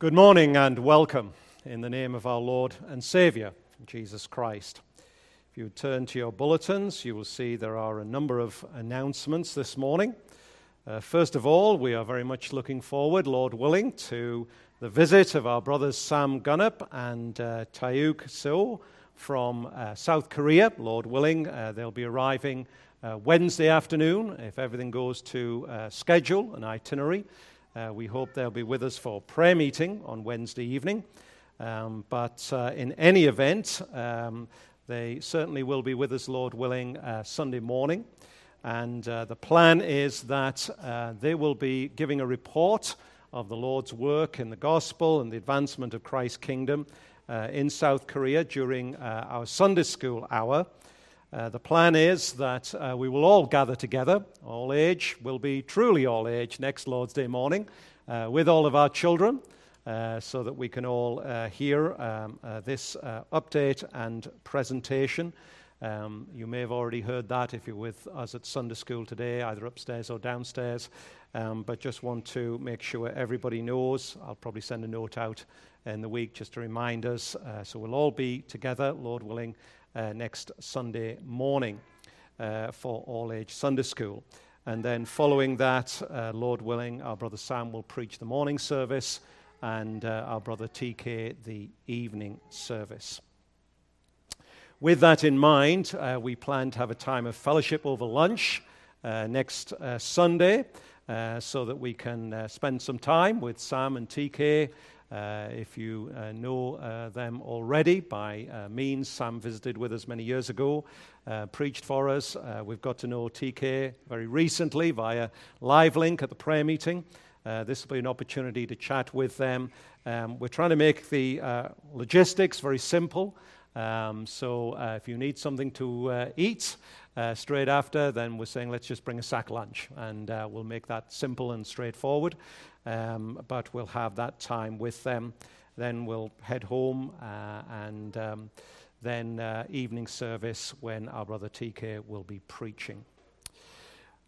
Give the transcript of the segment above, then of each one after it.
Good morning and welcome in the name of our Lord and Savior, Jesus Christ. If you turn to your bulletins, you will see there are a number of announcements this morning. Uh, first of all, we are very much looking forward, Lord willing, to the visit of our brothers Sam Gunnop and uh, Taeuk Seo from uh, South Korea. Lord willing, uh, they'll be arriving uh, Wednesday afternoon if everything goes to uh, schedule and itinerary. Uh, we hope they'll be with us for prayer meeting on Wednesday evening. Um, but uh, in any event, um, they certainly will be with us, Lord willing, uh, Sunday morning. And uh, the plan is that uh, they will be giving a report of the Lord's work in the gospel and the advancement of Christ's kingdom uh, in South Korea during our Sunday school hour. Uh, the plan is that uh, we will all gather together, all age, will be truly all age next Lord's Day morning, uh, with all of our children, uh, so that we can all uh, hear um, this update and presentation. Um, you may have already heard that if you're with us at Sunday school today, either upstairs or downstairs. Um, but just want to make sure everybody knows. I'll probably send a note out in the week just to remind us. so we'll all be together, Lord willing, uh, next Sunday morning uh, for all age Sunday school. And then following that, uh, Lord willing, our brother Sam will preach the morning service and uh, our brother TK the evening service. With that in mind, uh, we plan to have a time of fellowship over lunch uh, next Sunday so that we can spend some time with Sam and TK uh, if you uh, know uh, them already by uh, means, Sam visited with us many years ago, uh, preached for us. We've got to know TK very recently via live link at the prayer meeting. this will be an opportunity to chat with them. Um, we're trying to make the logistics very simple. Um, so if you need something to eat, uh, straight after, then we're saying let's just bring a sack lunch and uh, we'll make that simple and straightforward um, but we'll have that time with them. Then we'll head home uh, and um, then uh, evening service when our brother TK will be preaching.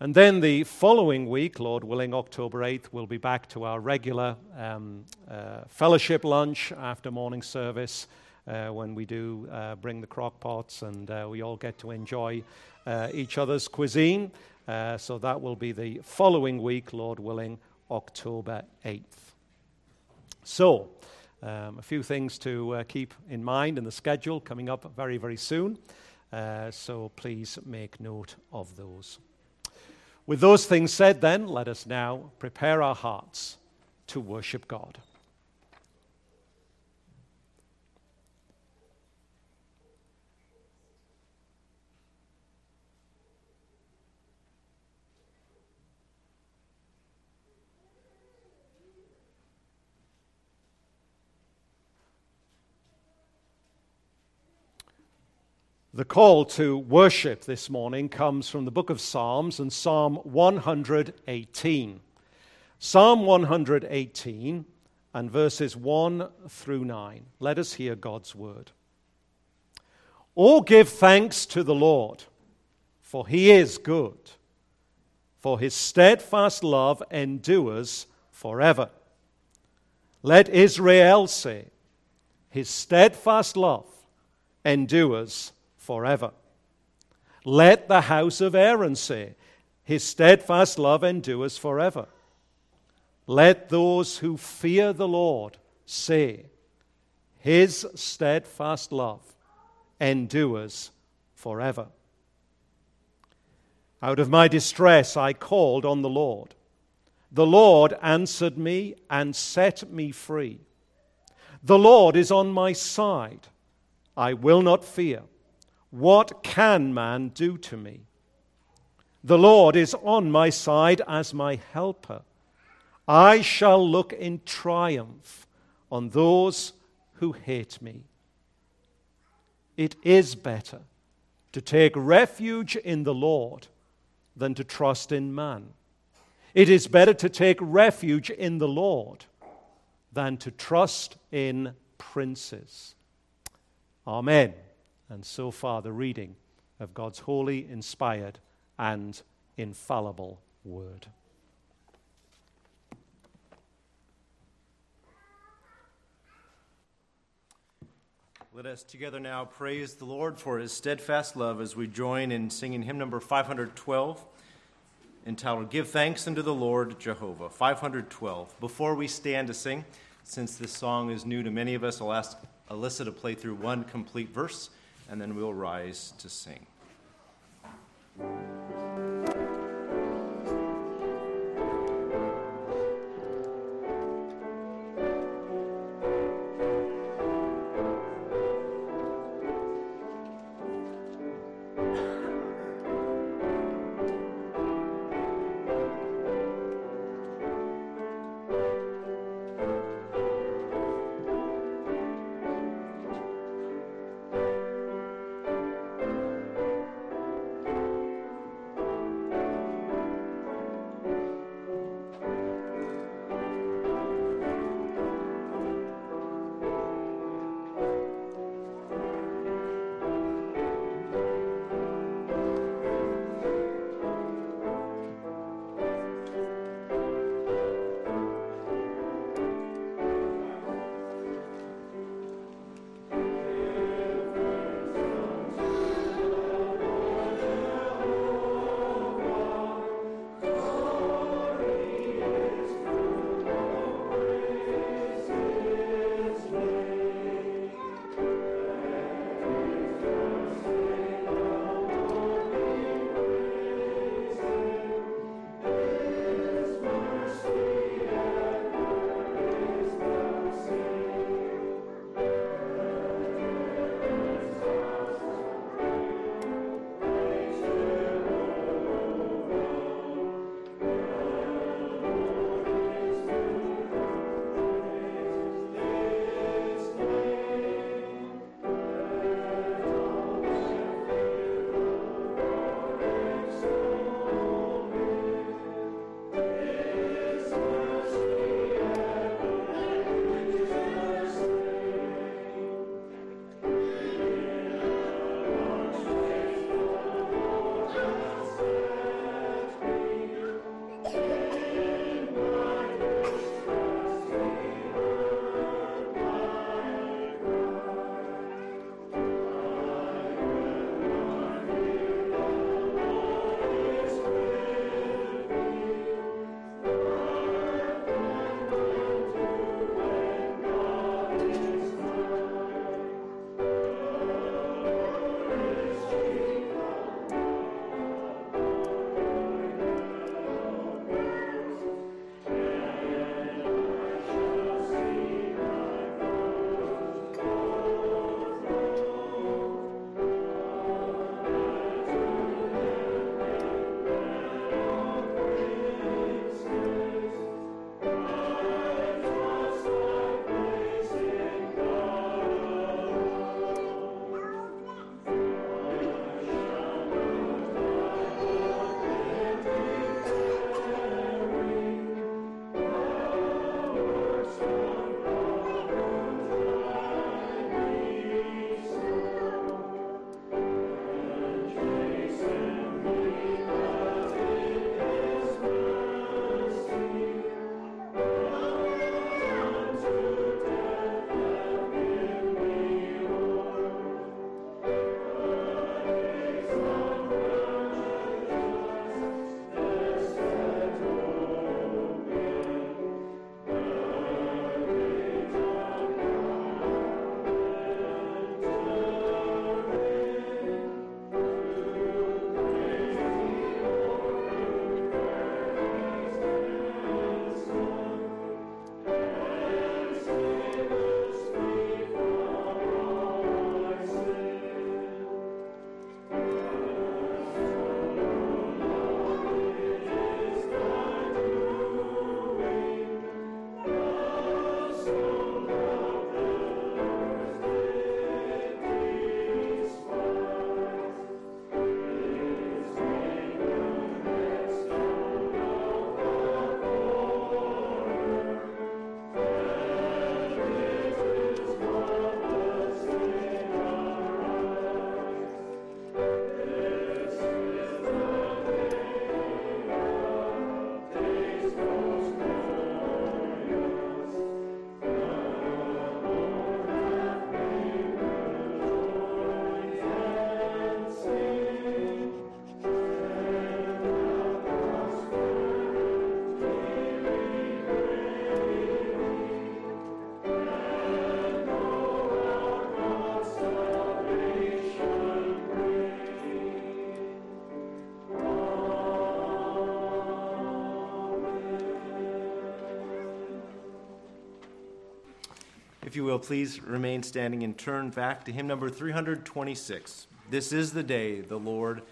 And then the following week, Lord willing, October 8th, we'll be back to our regular um, uh, fellowship lunch after morning service when we do uh, bring the crock pots and uh, we all get to enjoy uh, each other's cuisine. Uh, so that will be the following week, Lord willing, October 8th. So, um, a few things to uh, keep in mind in the schedule coming up very, very soon. Uh, so please make note of those. With those things said, then, let us now prepare our hearts to worship God. The call to worship this morning comes from the book of Psalms and Psalm 118. Psalm 118 and verses 1 through 9. Let us hear God's word. All give thanks to the Lord, for he is good, for his steadfast love endures forever. Let Israel say, his steadfast love endures forever. Let the house of Aaron say, His steadfast love endures forever. Let those who fear the Lord say, His steadfast love endures forever. Out of my distress I called on the Lord. The Lord answered me and set me free. The Lord is on my side. I will not fear. What can man do to me? The Lord is on my side as my helper. I shall look in triumph on those who hate me. It is better to take refuge in the Lord than to trust in man. It is better to take refuge in the Lord than to trust in princes. Amen. And so far, the reading of God's holy, inspired, and infallible word. Let us together now praise the Lord for his steadfast love as we join in singing hymn number 512 entitled Give Thanks unto the Lord Jehovah. 512. Before we stand to sing, since this song is new to many of us, I'll ask Alyssa to play through one complete verse and then we'll rise to sing. If you will, please remain standing and turn back to hymn number 326. This is the day the Lord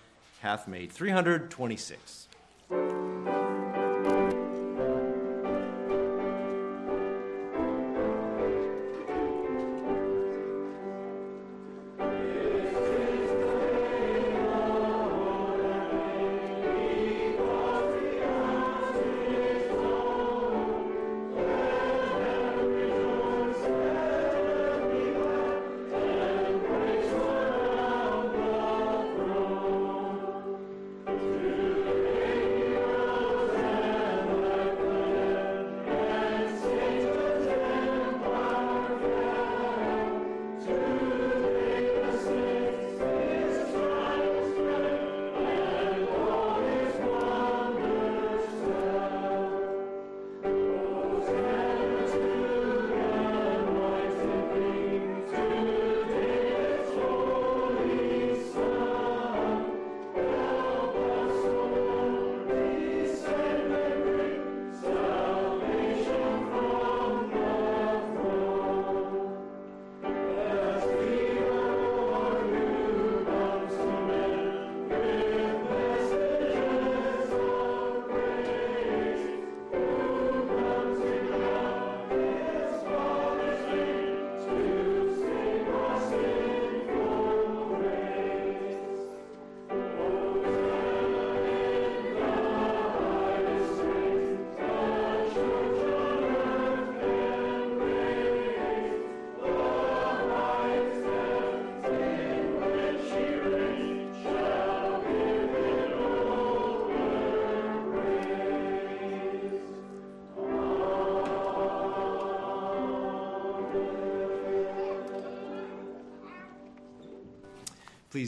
hath made. 326.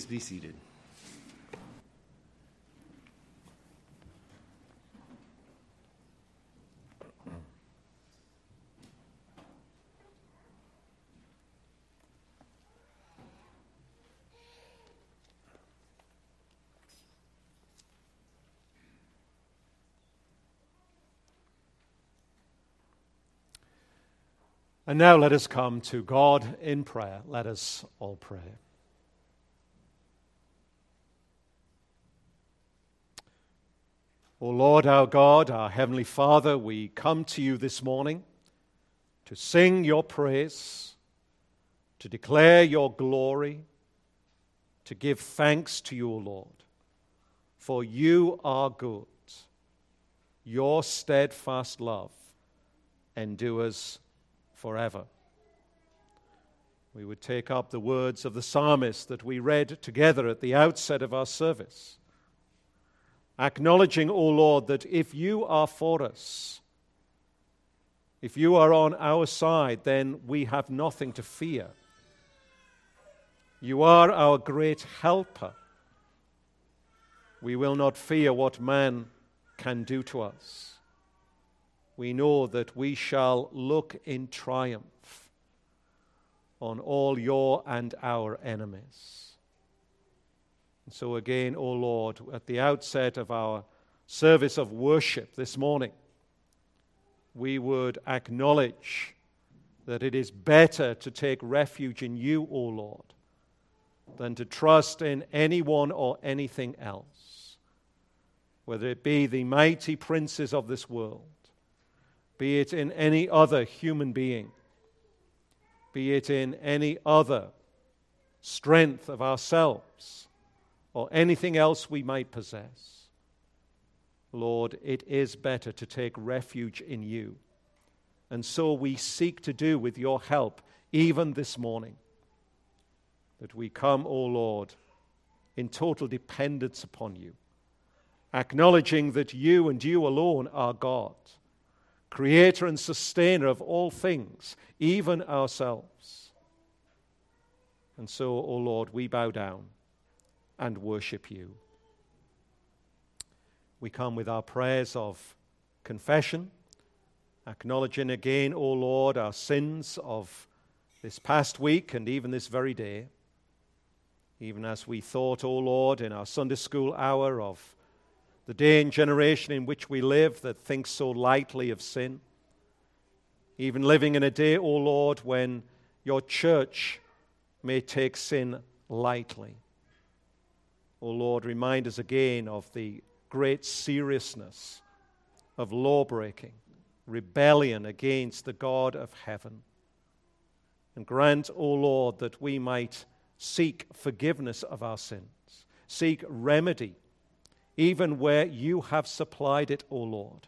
Please be seated. And now let us come to God in prayer. Let us all pray. O Lord our God, our Heavenly Father, we come to you this morning to sing your praise, to declare your glory, to give thanks to you, O Lord. For you are good. Your steadfast love endures forever. We would take up the words of the psalmist that we read together at the outset of our service acknowledging, O Lord, that if you are for us, if you are on our side, then we have nothing to fear. You are our great helper. We will not fear what man can do to us. We know that we shall look in triumph on all your and our enemies. So, again, O oh Lord, at the outset of our service of worship this morning, we would acknowledge that it is better to take refuge in you, O Lord, than to trust in anyone or anything else, whether it be the mighty princes of this world, be it in any other human being, be it in any other strength of ourselves or anything else we might possess. Lord, it is better to take refuge in you. And so we seek to do with your help, even this morning, that we come, O oh Lord, in total dependence upon you, acknowledging that you and you alone are God, creator and sustainer of all things, even ourselves. And so, O oh Lord, we bow down and worship you. We come with our prayers of confession, acknowledging again, O Lord, our sins of this past week and even this very day. Even as we thought, O Lord, in our Sunday school hour of the day and generation in which we live that thinks so lightly of sin. even living in a day, O Lord, when your church may take sin lightly. O Lord, remind us again of the great seriousness of law breaking, rebellion against the God of heaven. And grant, O Lord, that we might seek forgiveness of our sins, seek remedy, even where you have supplied it, O Lord,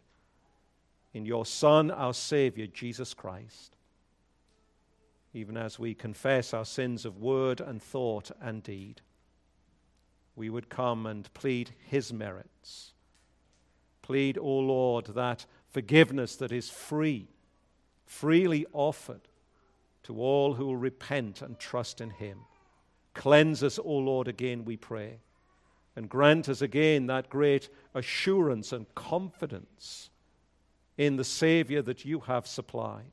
in your Son, our Savior, Jesus Christ. Even as we confess our sins of word and thought and deed, we would come and plead his merits. Plead, O Lord, that forgiveness that is free, freely offered to all who will repent and trust in him. Cleanse us, O Lord, again, we pray, and grant us again that great assurance and confidence in the Savior that you have supplied,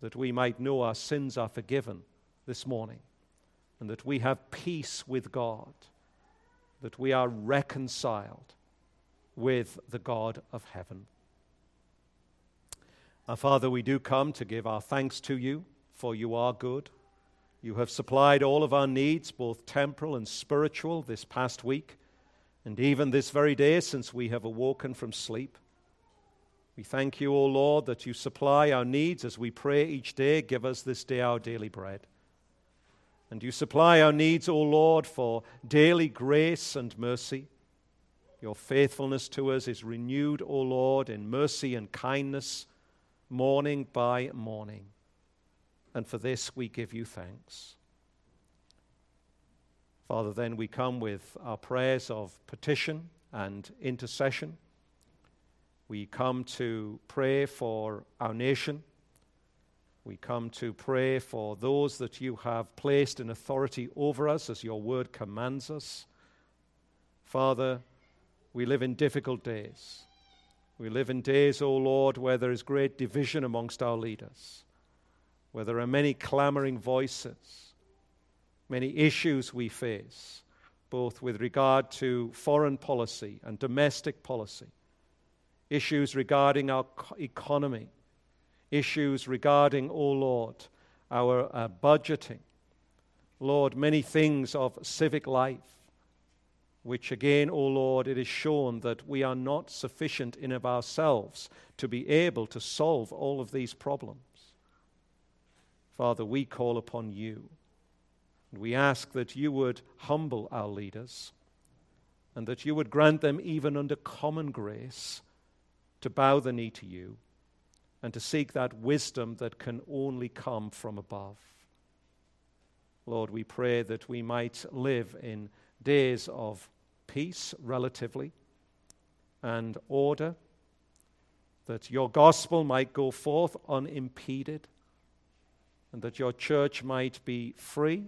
that we might know our sins are forgiven this morning, and that we have peace with God, that we are reconciled with the God of heaven. Our Father, we do come to give our thanks to you, for you are good you have supplied all of our needs, both temporal and spiritual, this past week, and even this very day since we have awoken from sleep. We thank you, O Lord, that you supply our needs as we pray each day. Give us this day our daily bread. And you supply our needs, O Lord, for daily grace and mercy. Your faithfulness to us is renewed, O Lord, in mercy and kindness, morning by morning and for this we give you thanks. Father, then we come with our prayers of petition and intercession. We come to pray for our nation. We come to pray for those that you have placed in authority over us as your word commands us. Father, we live in difficult days. We live in days, O Lord, where there is great division amongst our leaders where there are many clamoring voices, many issues we face, both with regard to foreign policy and domestic policy, issues regarding our economy, issues regarding, O oh Lord, our uh, budgeting. Lord, many things of civic life, which again, O oh Lord, it is shown that we are not sufficient in of ourselves to be able to solve all of these problems. Father, we call upon you. And we ask that you would humble our leaders and that you would grant them, even under common grace, to bow the knee to you and to seek that wisdom that can only come from above. Lord, we pray that we might live in days of peace, relatively, and order, that your gospel might go forth unimpeded and that your church might be free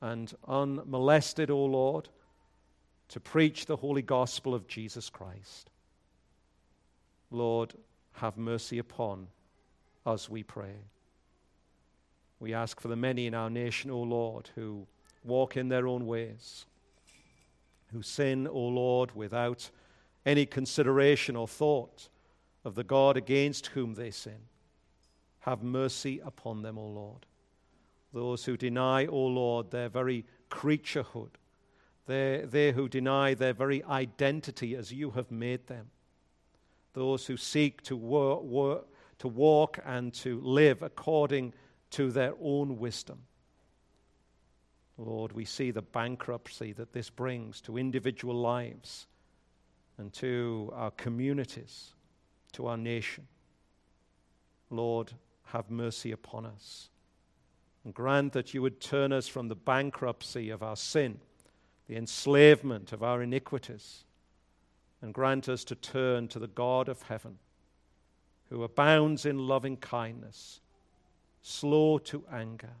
and unmolested, O Lord, to preach the holy gospel of Jesus Christ. Lord, have mercy upon us, we pray. We ask for the many in our nation, O Lord, who walk in their own ways, who sin, O Lord, without any consideration or thought of the God against whom they sin. Have mercy upon them, O Lord. Those who deny, O Lord, their very creaturehood, they, they who deny their very identity as you have made them, those who seek to, to walk and to live according to their own wisdom. Lord, we see the bankruptcy that this brings to individual lives and to our communities, to our nation. Lord, have mercy upon us. And grant that you would turn us from the bankruptcy of our sin, the enslavement of our iniquities, and grant us to turn to the God of heaven, who abounds in loving kindness, slow to anger,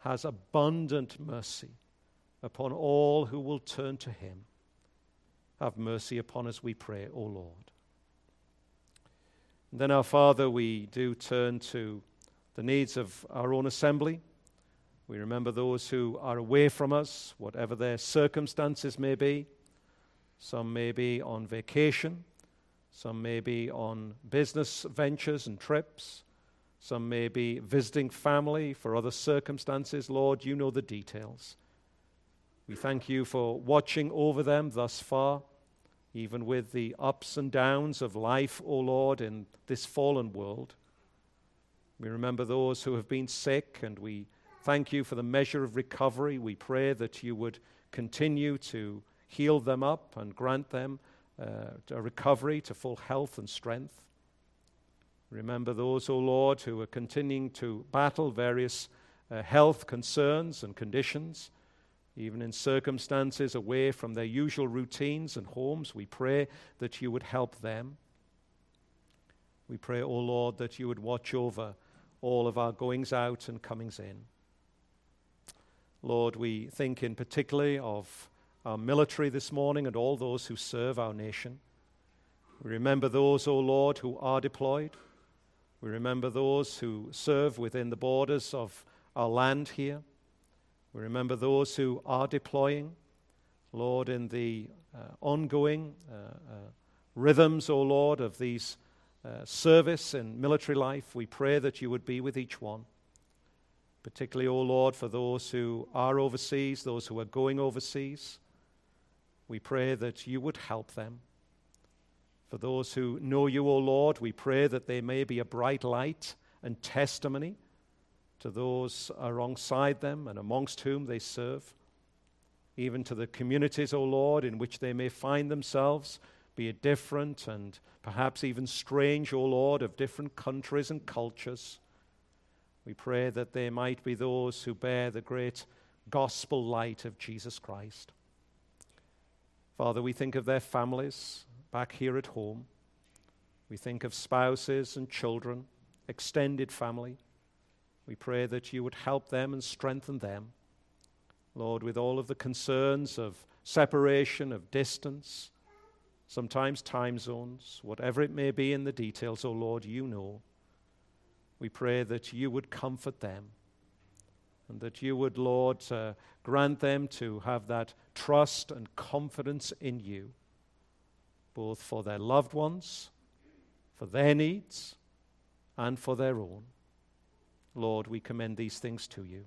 has abundant mercy upon all who will turn to him. Have mercy upon us, we pray, O Lord. And then, our Father, we do turn to the needs of our own assembly. We remember those who are away from us, whatever their circumstances may be. Some may be on vacation, Some may be on business ventures and trips. Some may be visiting family for other circumstances. Lord, you know the details. We thank you for watching over them thus far, even with the ups and downs of life, O Lord, in this fallen world. We remember those who have been sick, and we thank you for the measure of recovery. We pray that you would continue to heal them up and grant them uh, a recovery to full health and strength. Remember those, O oh Lord, who are continuing to battle various uh, health concerns and conditions, even in circumstances away from their usual routines and homes. We pray that you would help them. We pray, O oh Lord, that you would watch over all of our goings out and comings in. Lord, we think in particularly of our military this morning and all those who serve our nation. We remember those, O oh Lord, who are deployed. We remember those who serve within the borders of our land here. We remember those who are deploying. Lord, in the uh, ongoing uh, uh, rhythms, O oh Lord, of these uh, service and military life, we pray that you would be with each one. Particularly, O oh Lord, for those who are overseas, those who are going overseas. We pray that you would help them. For those who know you, O Lord, we pray that they may be a bright light and testimony to those alongside them and amongst whom they serve, even to the communities, O Lord, in which they may find themselves, be it different and perhaps even strange, O Lord, of different countries and cultures. We pray that they might be those who bear the great gospel light of Jesus Christ. Father, we think of their families back here at home. We think of spouses and children, extended family. We pray that you would help them and strengthen them. Lord, with all of the concerns of separation, of distance, sometimes time zones, whatever it may be in the details, oh Lord, you know. We pray that you would comfort them and that you would, Lord, uh, grant them to have that trust and confidence in you, both for their loved ones, for their needs, and for their own. Lord, we commend these things to you.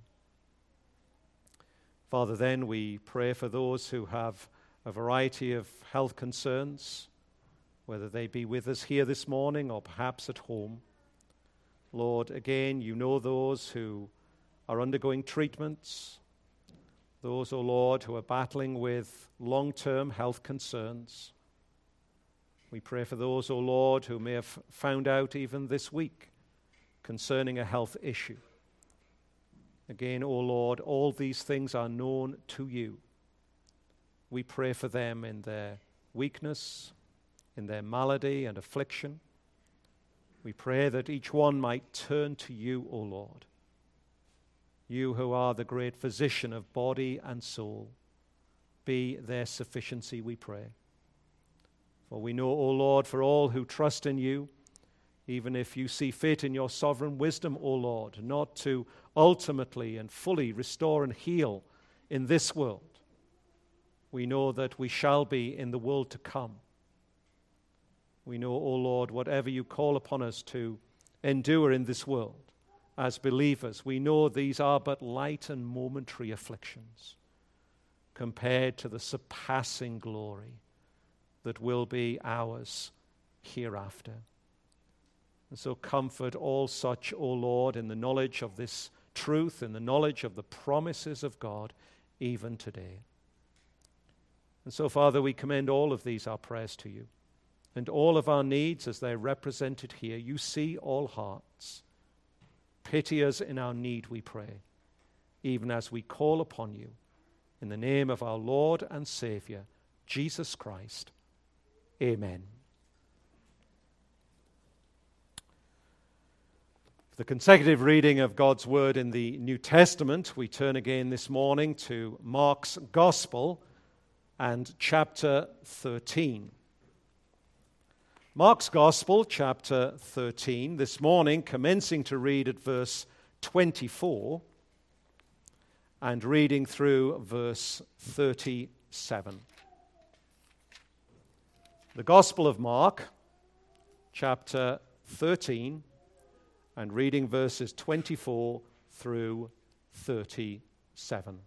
Father, then we pray for those who have a variety of health concerns, whether they be with us here this morning or perhaps at home. Lord, again, you know those who are undergoing treatments, those, O oh Lord, who are battling with long term health concerns. We pray for those, O oh Lord, who may have found out even this week concerning a health issue. Again, O oh Lord, all these things are known to you. We pray for them in their weakness, in their malady and affliction. We pray that each one might turn to you, O Lord you who are the great physician of body and soul, be their sufficiency, we pray. For we know, O Lord, for all who trust in you, even if you see fit in your sovereign wisdom, O Lord, not to ultimately and fully restore and heal in this world, we know that we shall be in the world to come. We know, O Lord, whatever you call upon us to endure in this world, as believers, we know these are but light and momentary afflictions compared to the surpassing glory that will be ours hereafter. And so comfort all such, O Lord, in the knowledge of this truth, in the knowledge of the promises of God, even today. And so, Father, we commend all of these, our prayers, to you. And all of our needs as they're represented here. You see all hearts. Pity us in our need, we pray, even as we call upon you. In the name of our Lord and Savior, Jesus Christ. Amen. For the consecutive reading of God's Word in the New Testament, we turn again this morning to Mark's Gospel and chapter 13. Mark's Gospel, chapter 13, this morning, commencing to read at verse 24 and reading through verse 37. The Gospel of Mark, chapter 13 and reading verses 24 through 37.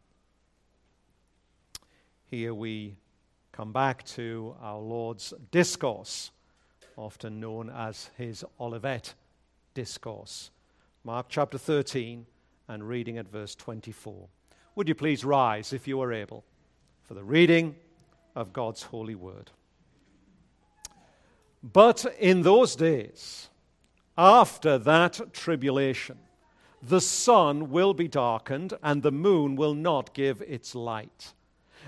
Here we come back to our Lord's discourse, often known as his Olivet discourse. Mark chapter 13 and reading at verse 24. Would you please rise, if you are able, for the reading of God's holy word? But in those days, after that tribulation, the sun will be darkened, and the moon will not give its light.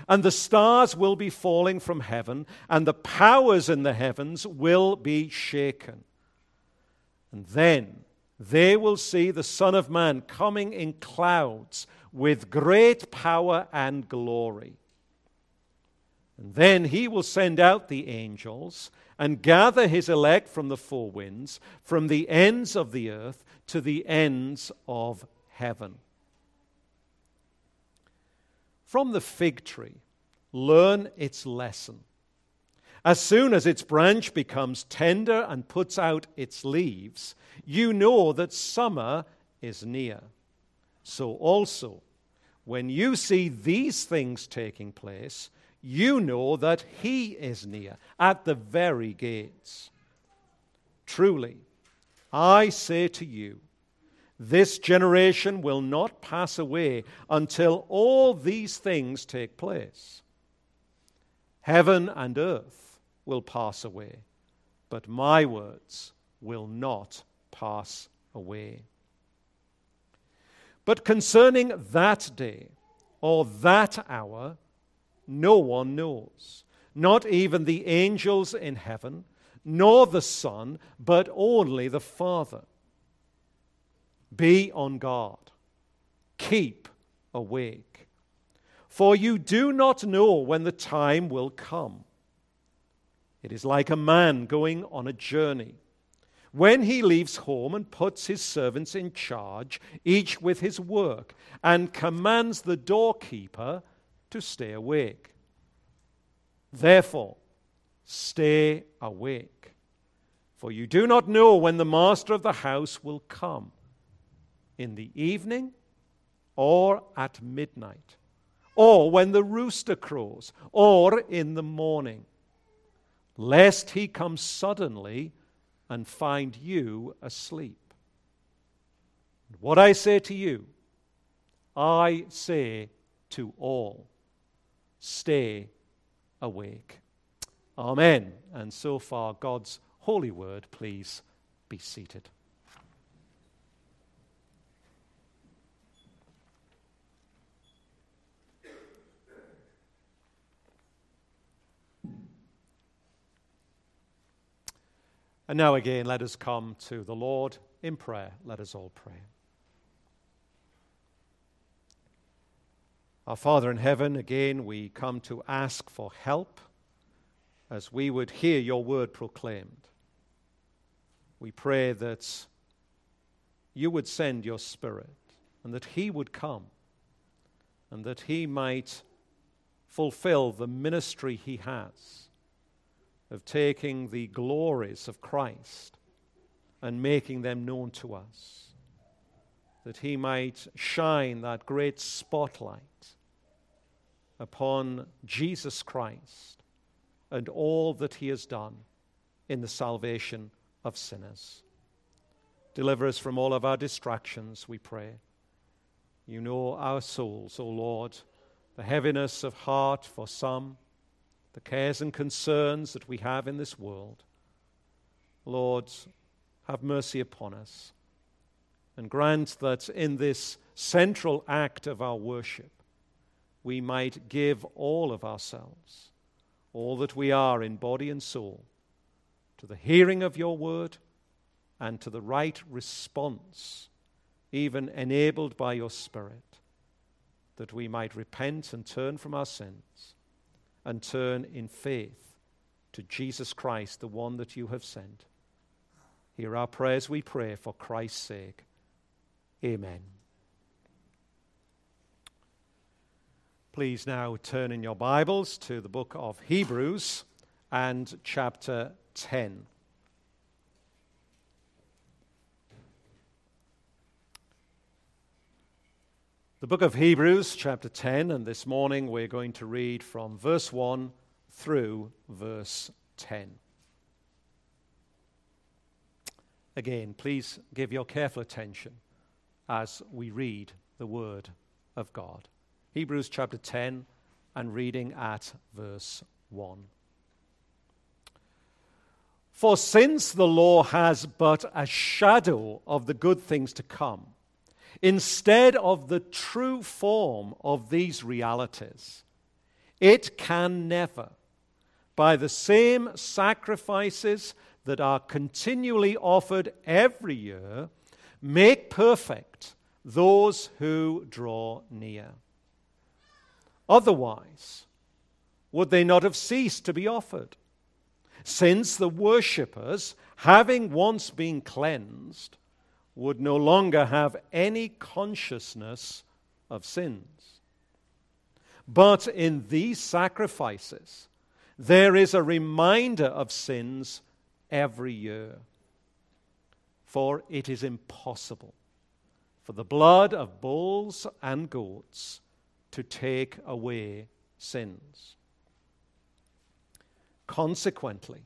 And the stars will be falling from heaven, and the powers in the heavens will be shaken. And then they will see the Son of Man coming in clouds with great power and glory. And then he will send out the angels and gather his elect from the four winds, from the ends of the earth to the ends of heaven. From the fig tree, learn its lesson. As soon as its branch becomes tender and puts out its leaves, you know that summer is near. So also, when you see these things taking place, you know that he is near, at the very gates. Truly, I say to you, this generation will not pass away until all these things take place. Heaven and earth will pass away, but my words will not pass away. But concerning that day or that hour, no one knows, not even the angels in heaven, nor the Son, but only the Father. Be on guard, keep awake, for you do not know when the time will come. It is like a man going on a journey. When he leaves home and puts his servants in charge, each with his work, and commands the doorkeeper to stay awake. Therefore, stay awake, for you do not know when the master of the house will come in the evening or at midnight, or when the rooster crows, or in the morning, lest he come suddenly and find you asleep. What I say to you, I say to all stay awake. Amen. And so far, God's holy word, please be seated. And now again, let us come to the Lord in prayer. Let us all pray. Our Father in heaven, again, we come to ask for help as we would hear your word proclaimed. We pray that you would send your Spirit and that he would come and that he might fulfill the ministry he has of taking the glories of Christ and making them known to us, that he might shine that great spotlight upon Jesus Christ and all that he has done in the salvation of sinners. Deliver us from all of our distractions, we pray. You know our souls, O Lord, the heaviness of heart for some, the cares and concerns that we have in this world. Lord, have mercy upon us and grant that in this central act of our worship, we might give all of ourselves, all that we are in body and soul, to the hearing of your word and to the right response, even enabled by your Spirit, that we might repent and turn from our sins and turn in faith to Jesus Christ, the one that you have sent. Hear our prayers, we pray, for Christ's sake. Amen. Please now turn in your Bibles to the book of Hebrews and chapter 10. The book of Hebrews, chapter 10, and this morning we're going to read from verse 1 through verse 10. Again, please give your careful attention as we read the Word of God. Hebrews chapter 10 and reading at verse 1. For since the law has but a shadow of the good things to come, instead of the true form of these realities, it can never, by the same sacrifices that are continually offered every year, make perfect those who draw near. Otherwise, would they not have ceased to be offered? Since the worshippers, having once been cleansed, would no longer have any consciousness of sins. But in these sacrifices, there is a reminder of sins every year. For it is impossible for the blood of bulls and goats to take away sins. Consequently,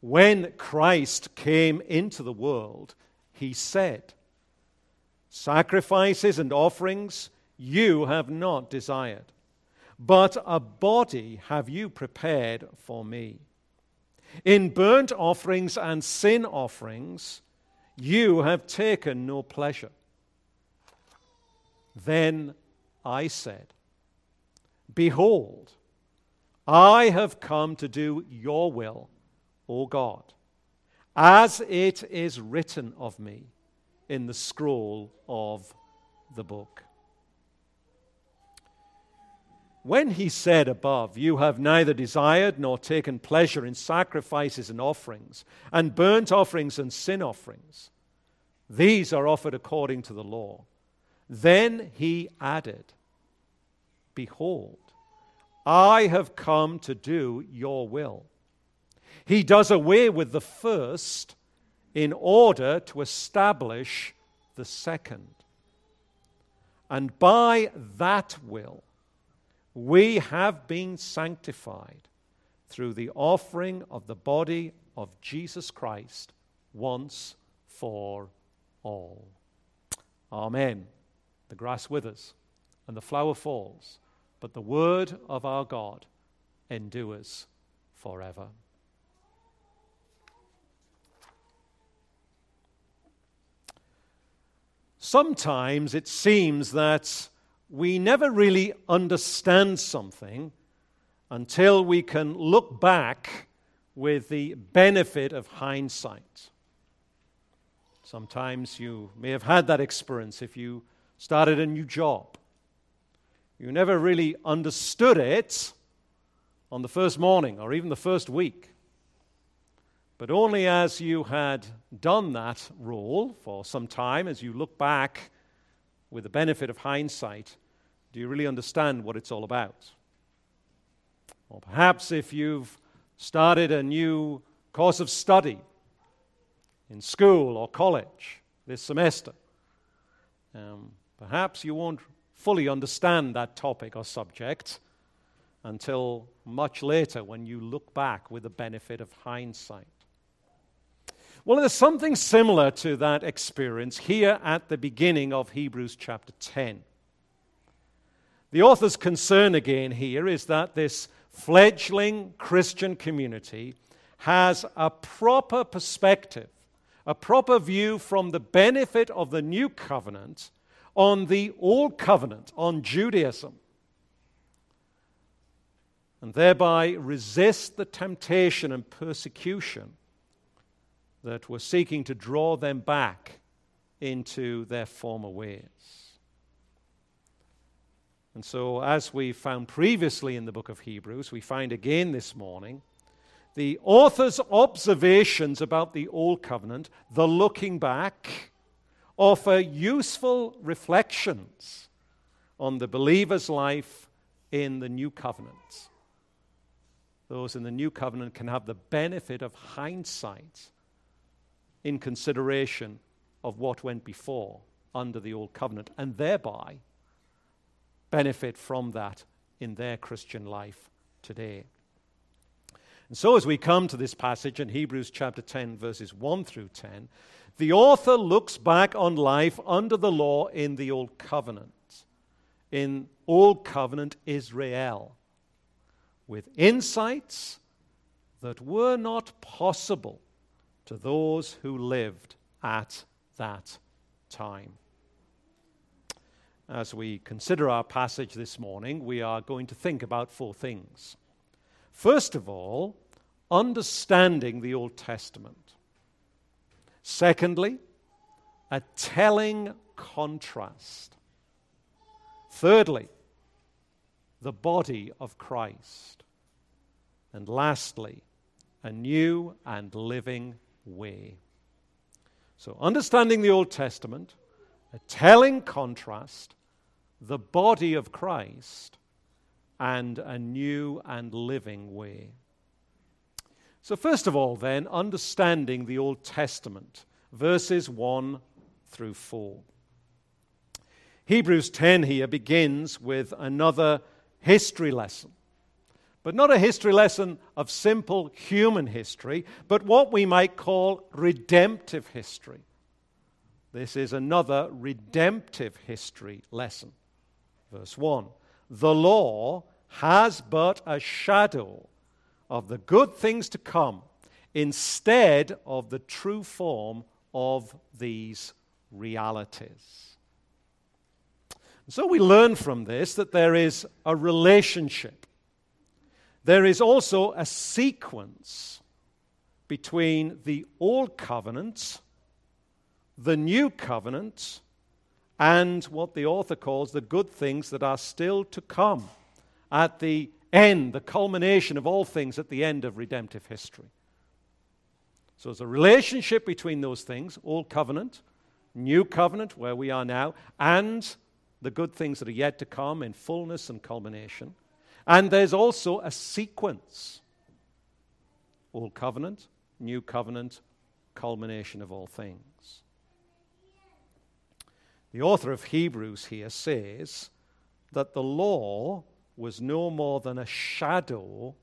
when Christ came into the world, he said, Sacrifices and offerings you have not desired, but a body have you prepared for me. In burnt offerings and sin offerings, you have taken no pleasure. Then I said, Behold, I have come to do your will, O God, as it is written of me in the scroll of the book. When he said above, You have neither desired nor taken pleasure in sacrifices and offerings, and burnt offerings and sin offerings, these are offered according to the law. Then he added, Behold, I have come to do your will. He does away with the first in order to establish the second. And by that will, we have been sanctified through the offering of the body of Jesus Christ once for all. Amen. The grass withers and the flower falls, but the word of our God endures forever. Sometimes it seems that we never really understand something until we can look back with the benefit of hindsight. Sometimes you may have had that experience if you started a new job. You never really understood it on the first morning or even the first week. But only as you had done that role for some time, as you look back with the benefit of hindsight, do you really understand what it's all about? Or perhaps if you've started a new course of study in school or college this semester, um, perhaps you won't fully understand that topic or subject until much later when you look back with the benefit of hindsight. Well, there's something similar to that experience here at the beginning of Hebrews chapter 10. The author's concern again here is that this fledgling Christian community has a proper perspective, a proper view from the benefit of the new covenant on the old covenant, on Judaism, and thereby resist the temptation and persecution that were seeking to draw them back into their former ways. And so, as we found previously in the book of Hebrews, we find again this morning the author's observations about the Old Covenant, the looking back, offer useful reflections on the believer's life in the New Covenant. Those in the New Covenant can have the benefit of hindsight in consideration of what went before under the Old Covenant, and thereby benefit from that in their Christian life today. And so, as we come to this passage in Hebrews chapter 10, verses 1 through 10, the author looks back on life under the law in the Old Covenant, in Old Covenant Israel, with insights that were not possible to those who lived at that time. As we consider our passage this morning, we are going to think about four things. First of all, understanding the Old Testament. Secondly, a telling contrast. Thirdly, the body of Christ. And lastly, a new and living way. So, understanding the Old Testament, a telling contrast, the body of Christ, and a new and living way. So, first of all, then, understanding the Old Testament, verses 1 through 4. Hebrews 10 here begins with another history lesson. But not a history lesson of simple human history, but what we might call redemptive history. This is another redemptive history lesson. Verse 1 The law has but a shadow of the good things to come instead of the true form of these realities. So we learn from this that there is a relationship. There is also a sequence between the Old Covenant, the New Covenant, and what the author calls the good things that are still to come at the end, the culmination of all things at the end of redemptive history. So there's a relationship between those things Old Covenant, New Covenant, where we are now, and the good things that are yet to come in fullness and culmination. And there's also a sequence Old Covenant, New Covenant, culmination of all things. The author of Hebrews here says that the law was no more than a shadow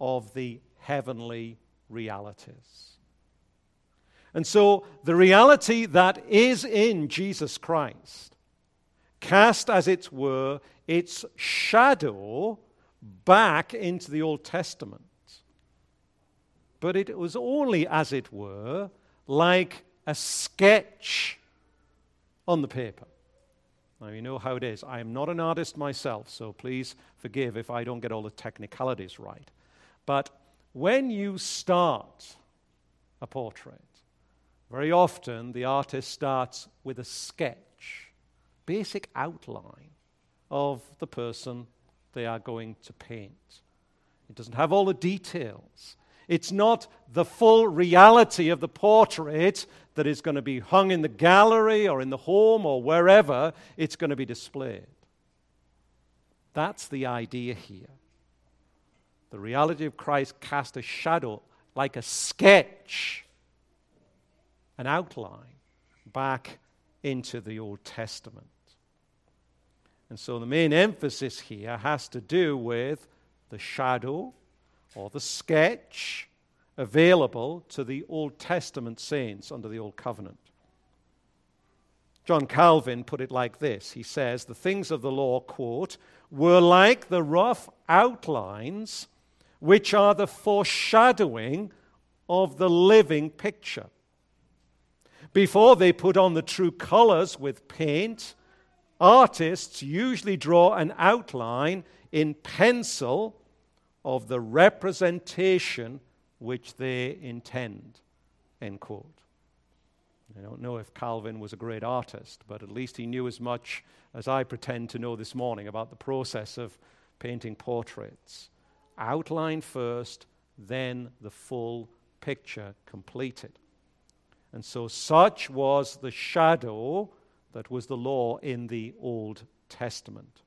of the heavenly realities. And so the reality that is in Jesus Christ cast, as it were, its shadow back into the Old Testament. But it was only, as it were, like a sketch on the paper. Now, you know how it is. I am not an artist myself, so please forgive if I don't get all the technicalities right. But when you start a portrait, very often the artist starts with a sketch, basic outline of the person they are going to paint. It doesn't have all the details. It's not the full reality of the portrait that is going to be hung in the gallery or in the home or wherever it's going to be displayed. That's the idea here. The reality of Christ cast a shadow like a sketch, an outline, back into the Old Testament. And so the main emphasis here has to do with the shadow or the sketch available to the Old Testament saints under the Old Covenant. John Calvin put it like this He says, The things of the law, quote, were like the rough outlines which are the foreshadowing of the living picture. Before they put on the true colors with paint, artists usually draw an outline in pencil of the representation which they intend. End quote. I don't know if Calvin was a great artist, but at least he knew as much as I pretend to know this morning about the process of painting portraits. Outline first, then the full picture completed. And so, such was the shadow that was the law in the Old Testament.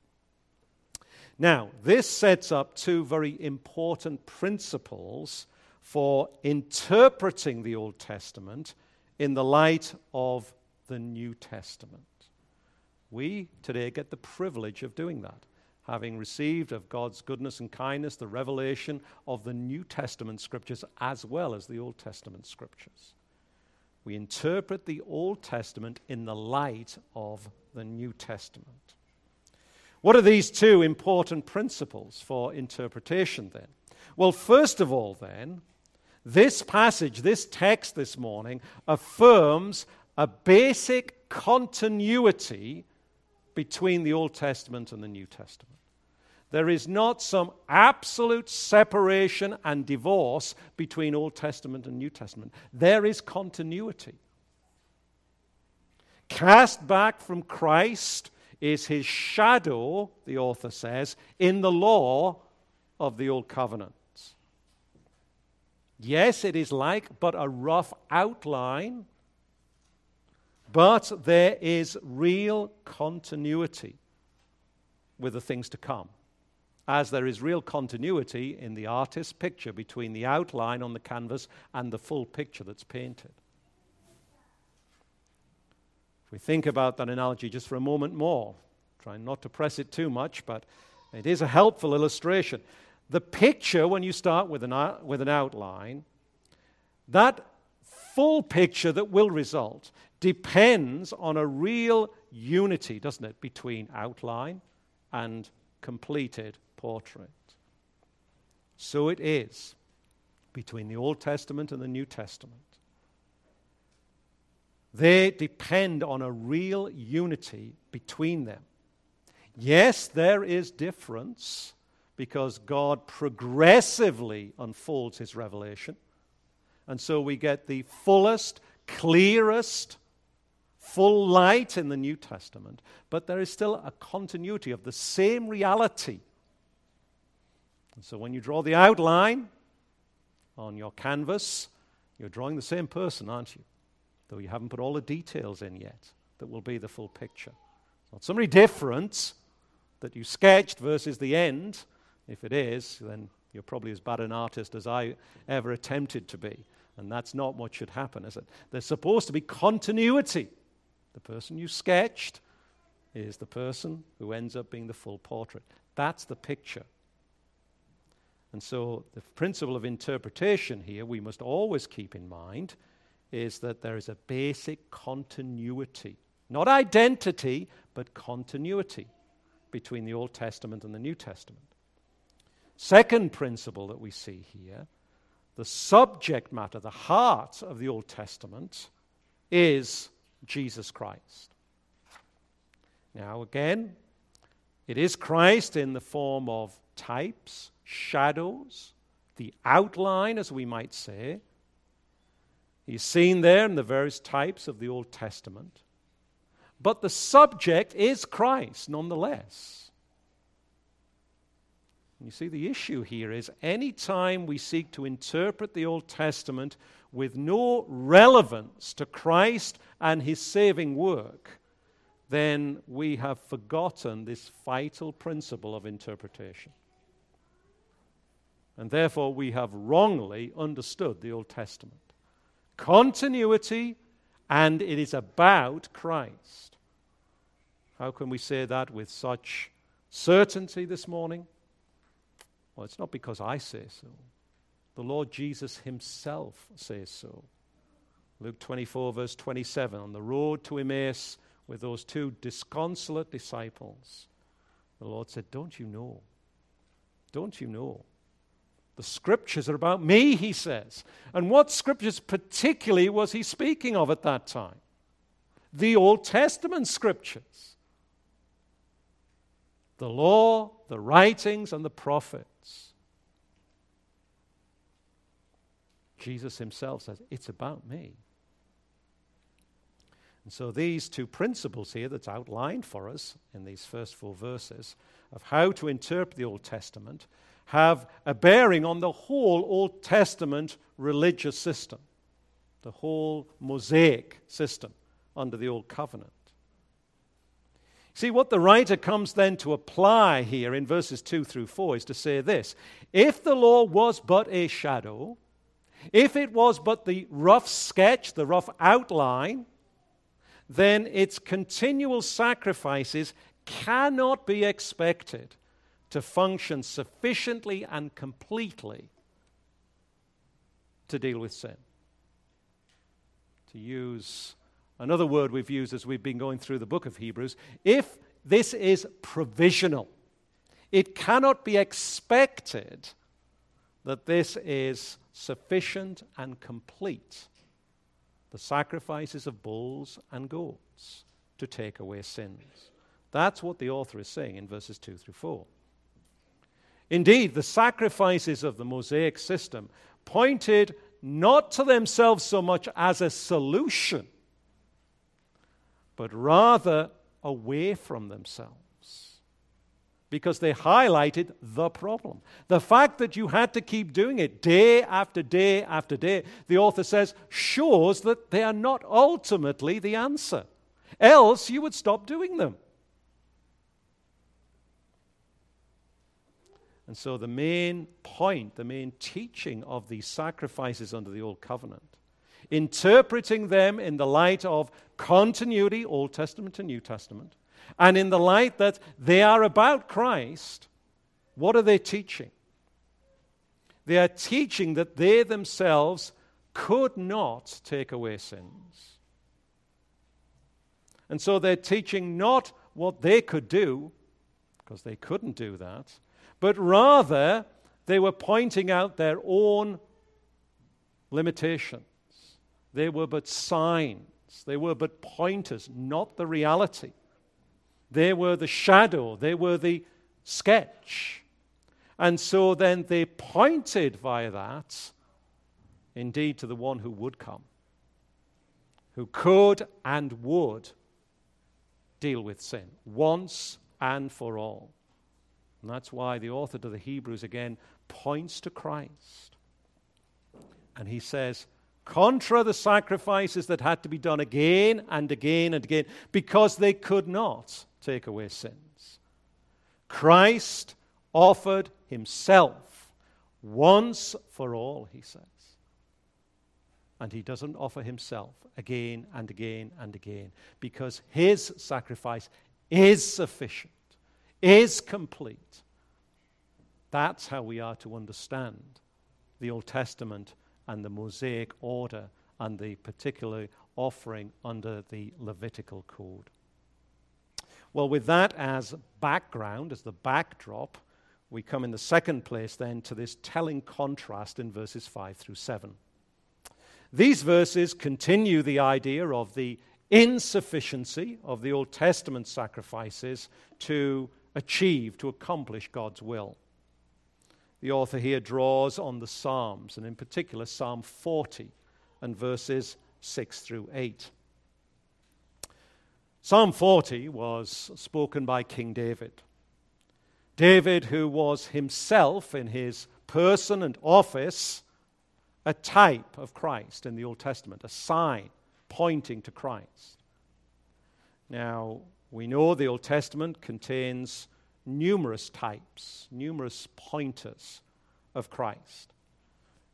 Now, this sets up two very important principles for interpreting the Old Testament in the light of the New Testament. We today get the privilege of doing that, having received of God's goodness and kindness the revelation of the New Testament scriptures as well as the Old Testament scriptures. We interpret the Old Testament in the light of the New Testament. What are these two important principles for interpretation then? Well, first of all, then, this passage, this text this morning, affirms a basic continuity between the Old Testament and the New Testament. There is not some absolute separation and divorce between Old Testament and New Testament. There is continuity. Cast back from Christ is his shadow, the author says, in the law of the Old Covenant. Yes, it is like but a rough outline, but there is real continuity with the things to come, as there is real continuity in the artist's picture between the outline on the canvas and the full picture that's painted. If we think about that analogy just for a moment more, trying not to press it too much, but it is a helpful illustration. The picture, when you start with an, uh, with an outline, that full picture that will result depends on a real unity, doesn't it, between outline and completed portrait. So it is between the Old Testament and the New Testament. They depend on a real unity between them. Yes, there is difference because God progressively unfolds his revelation. And so we get the fullest, clearest, full light in the New Testament. But there is still a continuity of the same reality. And so when you draw the outline on your canvas, you're drawing the same person, aren't you? Though you haven't put all the details in yet that will be the full picture. It's not somebody different that you sketched versus the end if it is, then you're probably as bad an artist as I ever attempted to be. And that's not what should happen, is it? There's supposed to be continuity. The person you sketched is the person who ends up being the full portrait. That's the picture. And so, the principle of interpretation here we must always keep in mind is that there is a basic continuity. Not identity, but continuity between the Old Testament and the New Testament. Second principle that we see here the subject matter, the heart of the Old Testament is Jesus Christ. Now, again, it is Christ in the form of types, shadows, the outline, as we might say. He's seen there in the various types of the Old Testament. But the subject is Christ nonetheless. You see, the issue here is any time we seek to interpret the Old Testament with no relevance to Christ and his saving work, then we have forgotten this vital principle of interpretation. And therefore, we have wrongly understood the Old Testament. Continuity, and it is about Christ. How can we say that with such certainty this morning? Well, it's not because I say so. The Lord Jesus himself says so. Luke 24, verse 27, on the road to Emmaus with those two disconsolate disciples, the Lord said, Don't you know? Don't you know? The scriptures are about me, he says. And what scriptures particularly was he speaking of at that time? The Old Testament scriptures. The law, the writings, and the prophets. Jesus himself says, It's about me. And so, these two principles here that's outlined for us in these first four verses of how to interpret the Old Testament have a bearing on the whole Old Testament religious system, the whole Mosaic system under the Old Covenant. See, what the writer comes then to apply here in verses 2 through 4 is to say this If the law was but a shadow, if it was but the rough sketch, the rough outline, then its continual sacrifices cannot be expected to function sufficiently and completely to deal with sin. To use another word we've used as we've been going through the book of Hebrews, if this is provisional, it cannot be expected that this is sufficient and complete the sacrifices of bulls and goats to take away sins. That's what the author is saying in verses 2 through 4. Indeed, the sacrifices of the Mosaic system pointed not to themselves so much as a solution, but rather away from themselves. Because they highlighted the problem. The fact that you had to keep doing it day after day after day, the author says, shows that they are not ultimately the answer. Else, you would stop doing them. And so, the main point, the main teaching of these sacrifices under the Old Covenant, interpreting them in the light of continuity, Old Testament and New Testament, and in the light that they are about Christ, what are they teaching? They are teaching that they themselves could not take away sins. And so they're teaching not what they could do, because they couldn't do that, but rather they were pointing out their own limitations. They were but signs, they were but pointers, not the reality. They were the shadow, they were the sketch. And so then they pointed via that, indeed, to the one who would come, who could and would deal with sin once and for all. And that's why the author to the Hebrews again points to Christ. And he says, contra the sacrifices that had to be done again and again and again, because they could not take away sins. Christ offered himself once for all, he says. And he doesn't offer himself again and again and again because his sacrifice is sufficient is complete. That's how we are to understand the Old Testament and the Mosaic order and the particular offering under the Levitical code. Well, with that as background, as the backdrop, we come in the second place then to this telling contrast in verses 5 through 7. These verses continue the idea of the insufficiency of the Old Testament sacrifices to achieve, to accomplish God's will. The author here draws on the Psalms, and in particular Psalm 40 and verses 6 through 8. Psalm 40 was spoken by King David. David, who was himself in his person and office a type of Christ in the Old Testament, a sign pointing to Christ. Now, we know the Old Testament contains numerous types, numerous pointers of Christ.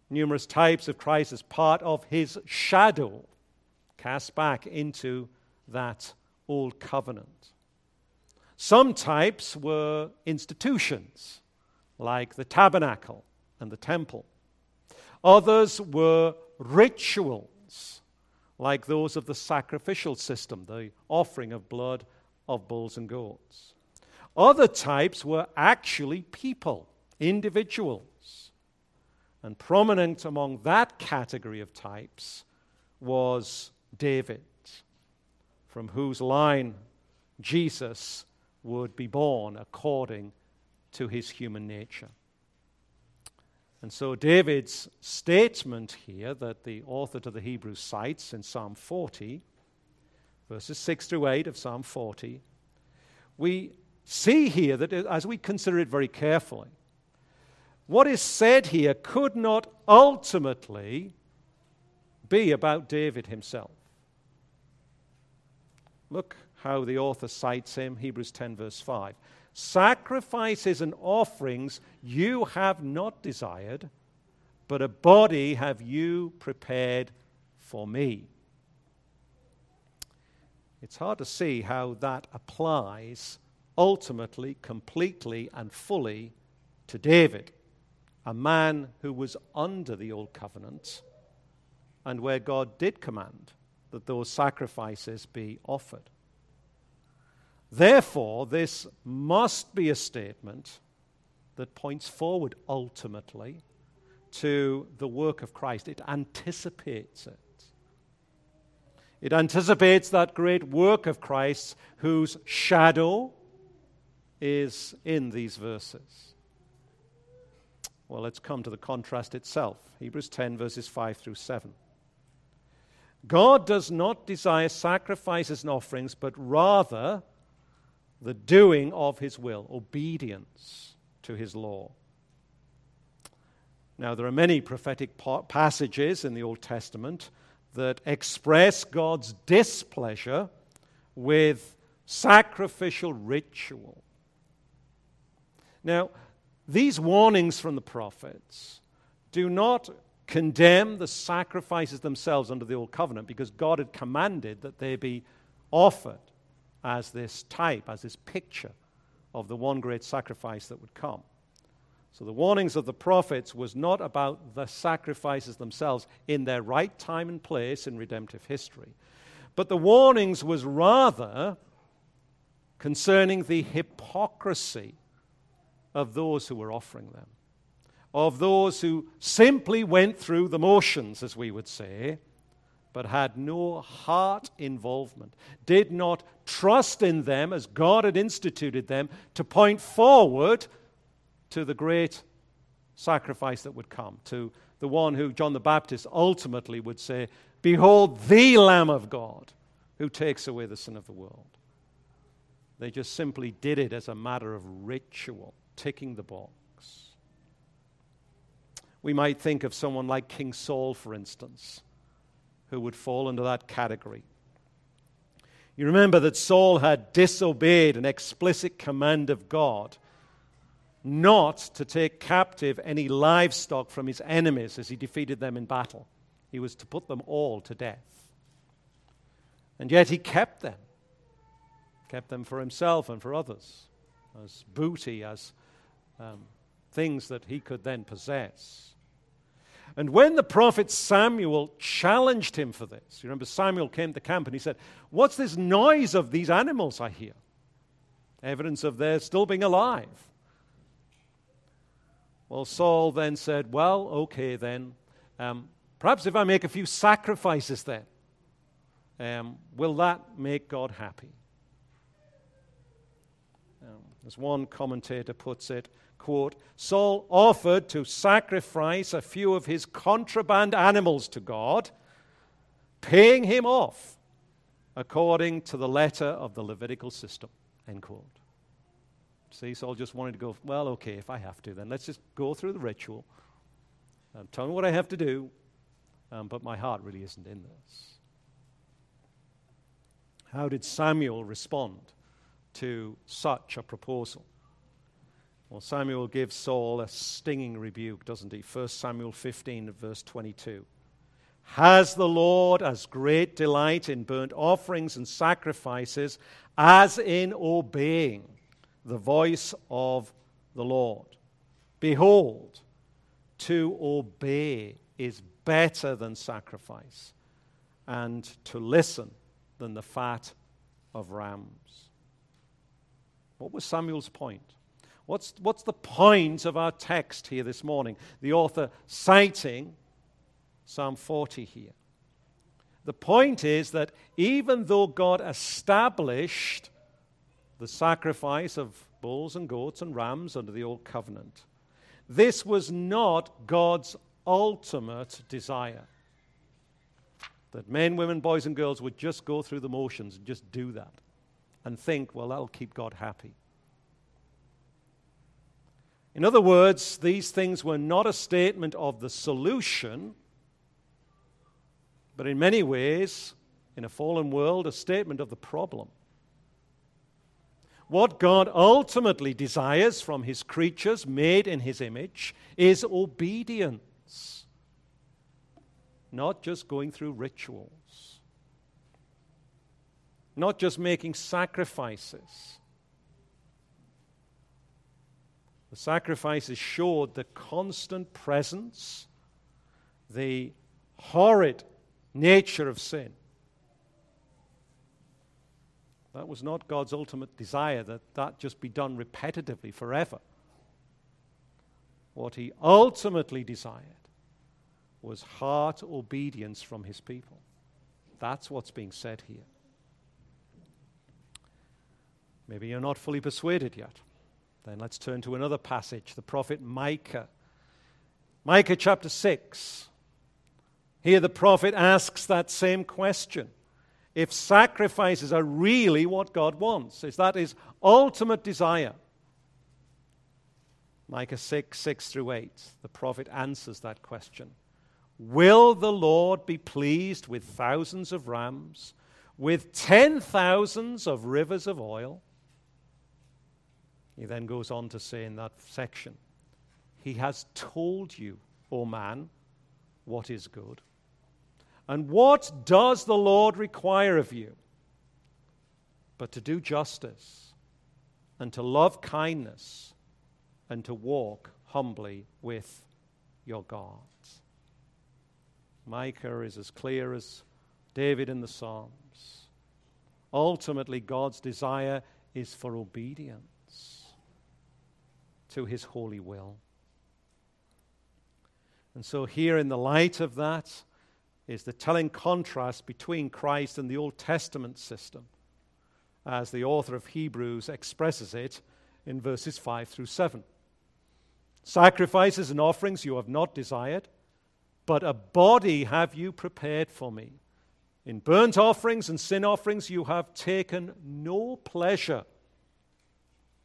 Numerous types of Christ as part of his shadow cast back into that old covenant. Some types were institutions, like the tabernacle and the temple. Others were rituals, like those of the sacrificial system, the offering of blood of bulls and goats. Other types were actually people, individuals. And prominent among that category of types was David, from whose line Jesus would be born according to his human nature. And so, David's statement here that the author to the Hebrews cites in Psalm 40 verses 6 through 8 of Psalm 40, we see here that as we consider it very carefully, what is said here could not ultimately be about David himself. Look how the author cites him, Hebrews 10, verse 5. Sacrifices and offerings you have not desired, but a body have you prepared for me. It's hard to see how that applies ultimately, completely, and fully to David, a man who was under the old covenant and where God did command that those sacrifices be offered. Therefore, this must be a statement that points forward ultimately to the work of Christ. It anticipates it. It anticipates that great work of Christ whose shadow is in these verses. Well, let's come to the contrast itself. Hebrews 10, verses 5 through 7. God does not desire sacrifices and offerings, but rather the doing of his will, obedience to his law. Now, there are many prophetic passages in the Old Testament that express God's displeasure with sacrificial ritual. Now, these warnings from the prophets do not condemn the sacrifices themselves under the Old Covenant because God had commanded that they be offered as this type, as this picture of the one great sacrifice that would come. So the warnings of the prophets was not about the sacrifices themselves in their right time and place in redemptive history, but the warnings was rather concerning the hypocrisy of those who were offering them, of those who simply went through the motions, as we would say, but had no heart involvement, did not trust in them as God had instituted them to point forward to the great sacrifice that would come, to the one who John the Baptist ultimately would say, Behold, the Lamb of God who takes away the sin of the world. They just simply did it as a matter of ritual, ticking the box. We might think of someone like King Saul, for instance, who would fall into that category. You remember that Saul had disobeyed an explicit command of God not to take captive any livestock from his enemies as he defeated them in battle. He was to put them all to death. And yet he kept them, kept them for himself and for others, as booty, as um, things that he could then possess. And when the prophet Samuel challenged him for this, you remember Samuel came to camp and he said, What's this noise of these animals I hear? Evidence of their still being alive. Well, Saul then said, Well, okay, then. Um, perhaps if I make a few sacrifices, then, um, will that make God happy? Um, as one commentator puts it, quote, Saul offered to sacrifice a few of his contraband animals to God, paying him off according to the letter of the Levitical system, end quote. See, Saul just wanted to go, well, okay, if I have to, then let's just go through the ritual. Um, tell me what I have to do, um, but my heart really isn't in this. How did Samuel respond to such a proposal? Well, Samuel gives Saul a stinging rebuke, doesn't he? 1 Samuel 15, verse 22. Has the Lord as great delight in burnt offerings and sacrifices as in obeying the voice of the Lord. Behold, to obey is better than sacrifice, and to listen than the fat of rams. What was Samuel's point? What's, what's the point of our text here this morning? The author citing Psalm 40 here. The point is that even though God established the sacrifice of bulls and goats and rams under the old covenant. This was not God's ultimate desire. That men, women, boys, and girls would just go through the motions and just do that and think, well, that'll keep God happy. In other words, these things were not a statement of the solution, but in many ways, in a fallen world, a statement of the problem. What God ultimately desires from his creatures made in his image is obedience, not just going through rituals. not just making sacrifices. The sacrifices showed the constant presence, the horrid nature of sin. That was not God's ultimate desire that that just be done repetitively forever. What he ultimately desired was heart obedience from his people. That's what's being said here. Maybe you're not fully persuaded yet. Then let's turn to another passage, the prophet Micah. Micah chapter 6. Here the prophet asks that same question. If sacrifices are really what God wants, is that his ultimate desire? Micah 6, 6 through 8, the prophet answers that question. Will the Lord be pleased with thousands of rams, with ten thousands of rivers of oil? He then goes on to say in that section, He has told you, O man, what is good. And what does the Lord require of you? But to do justice, and to love kindness, and to walk humbly with your God. Micah is as clear as David in the Psalms. Ultimately, God's desire is for obedience to his holy will. And so, here in the light of that, is the telling contrast between Christ and the Old Testament system, as the author of Hebrews expresses it in verses 5 through 7. Sacrifices and offerings you have not desired, but a body have you prepared for me. In burnt offerings and sin offerings you have taken no pleasure.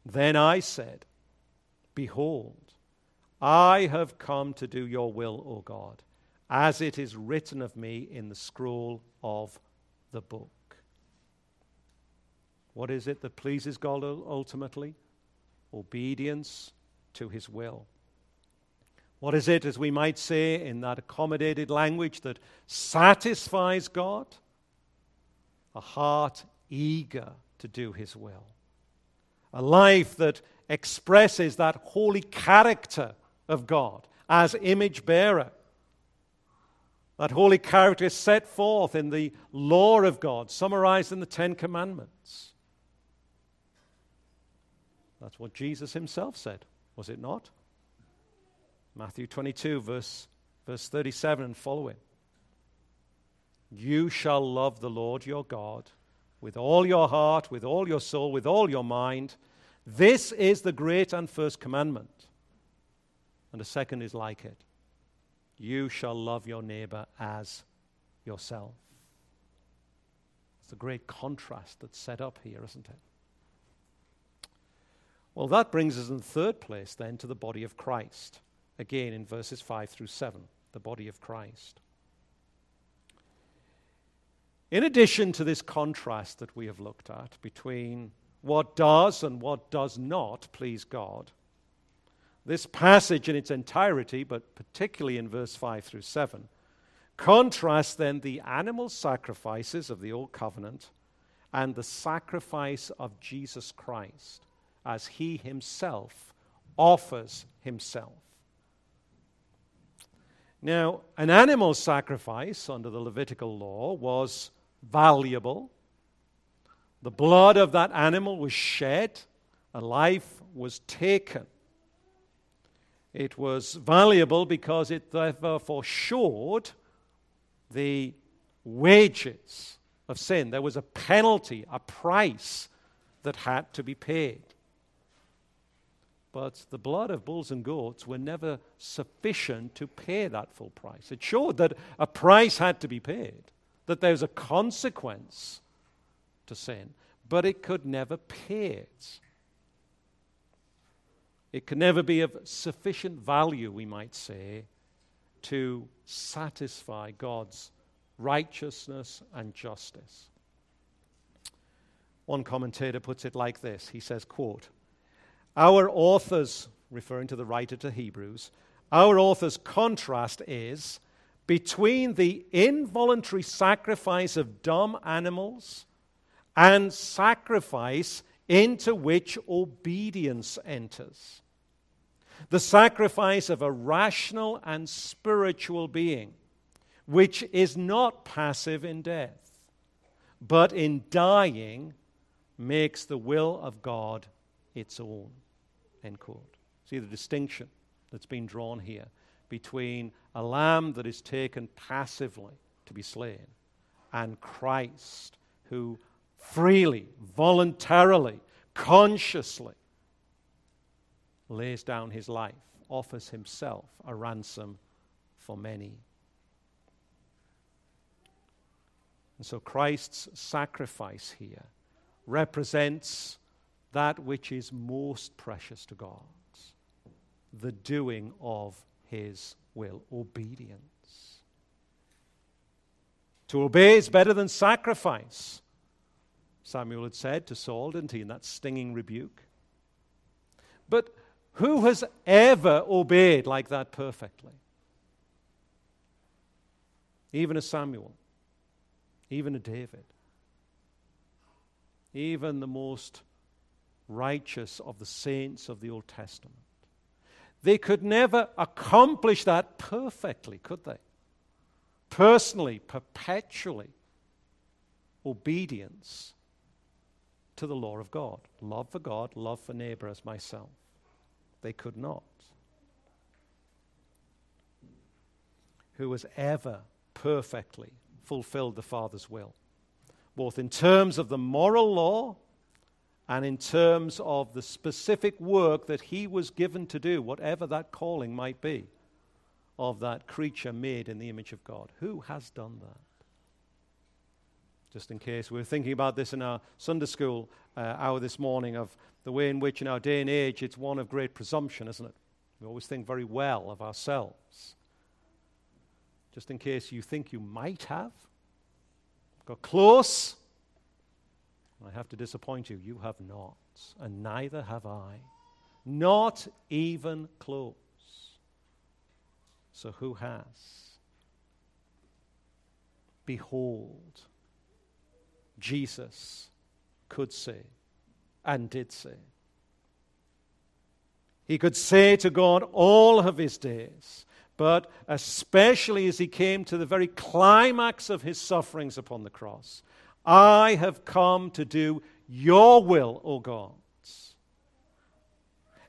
Then I said, Behold, I have come to do your will, O God, as it is written of me in the scroll of the book. What is it that pleases God ultimately? Obedience to his will. What is it, as we might say in that accommodated language, that satisfies God? A heart eager to do his will. A life that expresses that holy character of God as image bearer. That holy character is set forth in the law of God, summarized in the Ten Commandments. That's what Jesus himself said, was it not? Matthew 22, verse, verse 37 and following. You shall love the Lord your God with all your heart, with all your soul, with all your mind this is the great and first commandment. And the second is like it You shall love your neighbor as yourself. It's a great contrast that's set up here, isn't it? Well, that brings us in the third place then to the body of Christ. Again, in verses 5 through 7, the body of Christ. In addition to this contrast that we have looked at between what does and what does not please God. This passage in its entirety, but particularly in verse 5 through 7, contrasts then the animal sacrifices of the Old Covenant and the sacrifice of Jesus Christ as he himself offers himself. Now, an animal sacrifice under the Levitical law was valuable the blood of that animal was shed, a life was taken. It was valuable because it therefore showed the wages of sin. There was a penalty, a price that had to be paid. But the blood of bulls and goats were never sufficient to pay that full price. It showed that a price had to be paid, that there's a consequence to sin, but it could never pay it. It can never be of sufficient value, we might say, to satisfy God's righteousness and justice. One commentator puts it like this. He says, quote, Our authors, referring to the writer to Hebrews, our author's contrast is between the involuntary sacrifice of dumb animals and sacrifice into which obedience enters. The sacrifice of a rational and spiritual being, which is not passive in death, but in dying makes the will of God its own. End quote. See the distinction that's been drawn here between a lamb that is taken passively to be slain and Christ who freely, voluntarily, consciously lays down his life, offers himself a ransom for many. And so Christ's sacrifice here represents that which is most precious to God the doing of his will, obedience. To obey is better than sacrifice. Samuel had said to Saul, didn't he, in that stinging rebuke? But who has ever obeyed like that perfectly? Even a Samuel, even a David, even the most righteous of the saints of the Old Testament. They could never accomplish that perfectly, could they? Personally, perpetually. Obedience to the law of God love for God, love for neighbor as myself. They could not. Who has ever perfectly fulfilled the Father's will, both in terms of the moral law and in terms of the specific work that he was given to do, whatever that calling might be, of that creature made in the image of God. Who has done that? Just in case. We were thinking about this in our Sunday school uh, hour this morning of the way in which, in our day and age, it's one of great presumption, isn't it? We always think very well of ourselves. Just in case you think you might have got close, I have to disappoint you. You have not, and neither have I. Not even close. So who has? Behold, Jesus could say and did say. He could say to God all of his days, but especially as he came to the very climax of his sufferings upon the cross I have come to do your will, O God.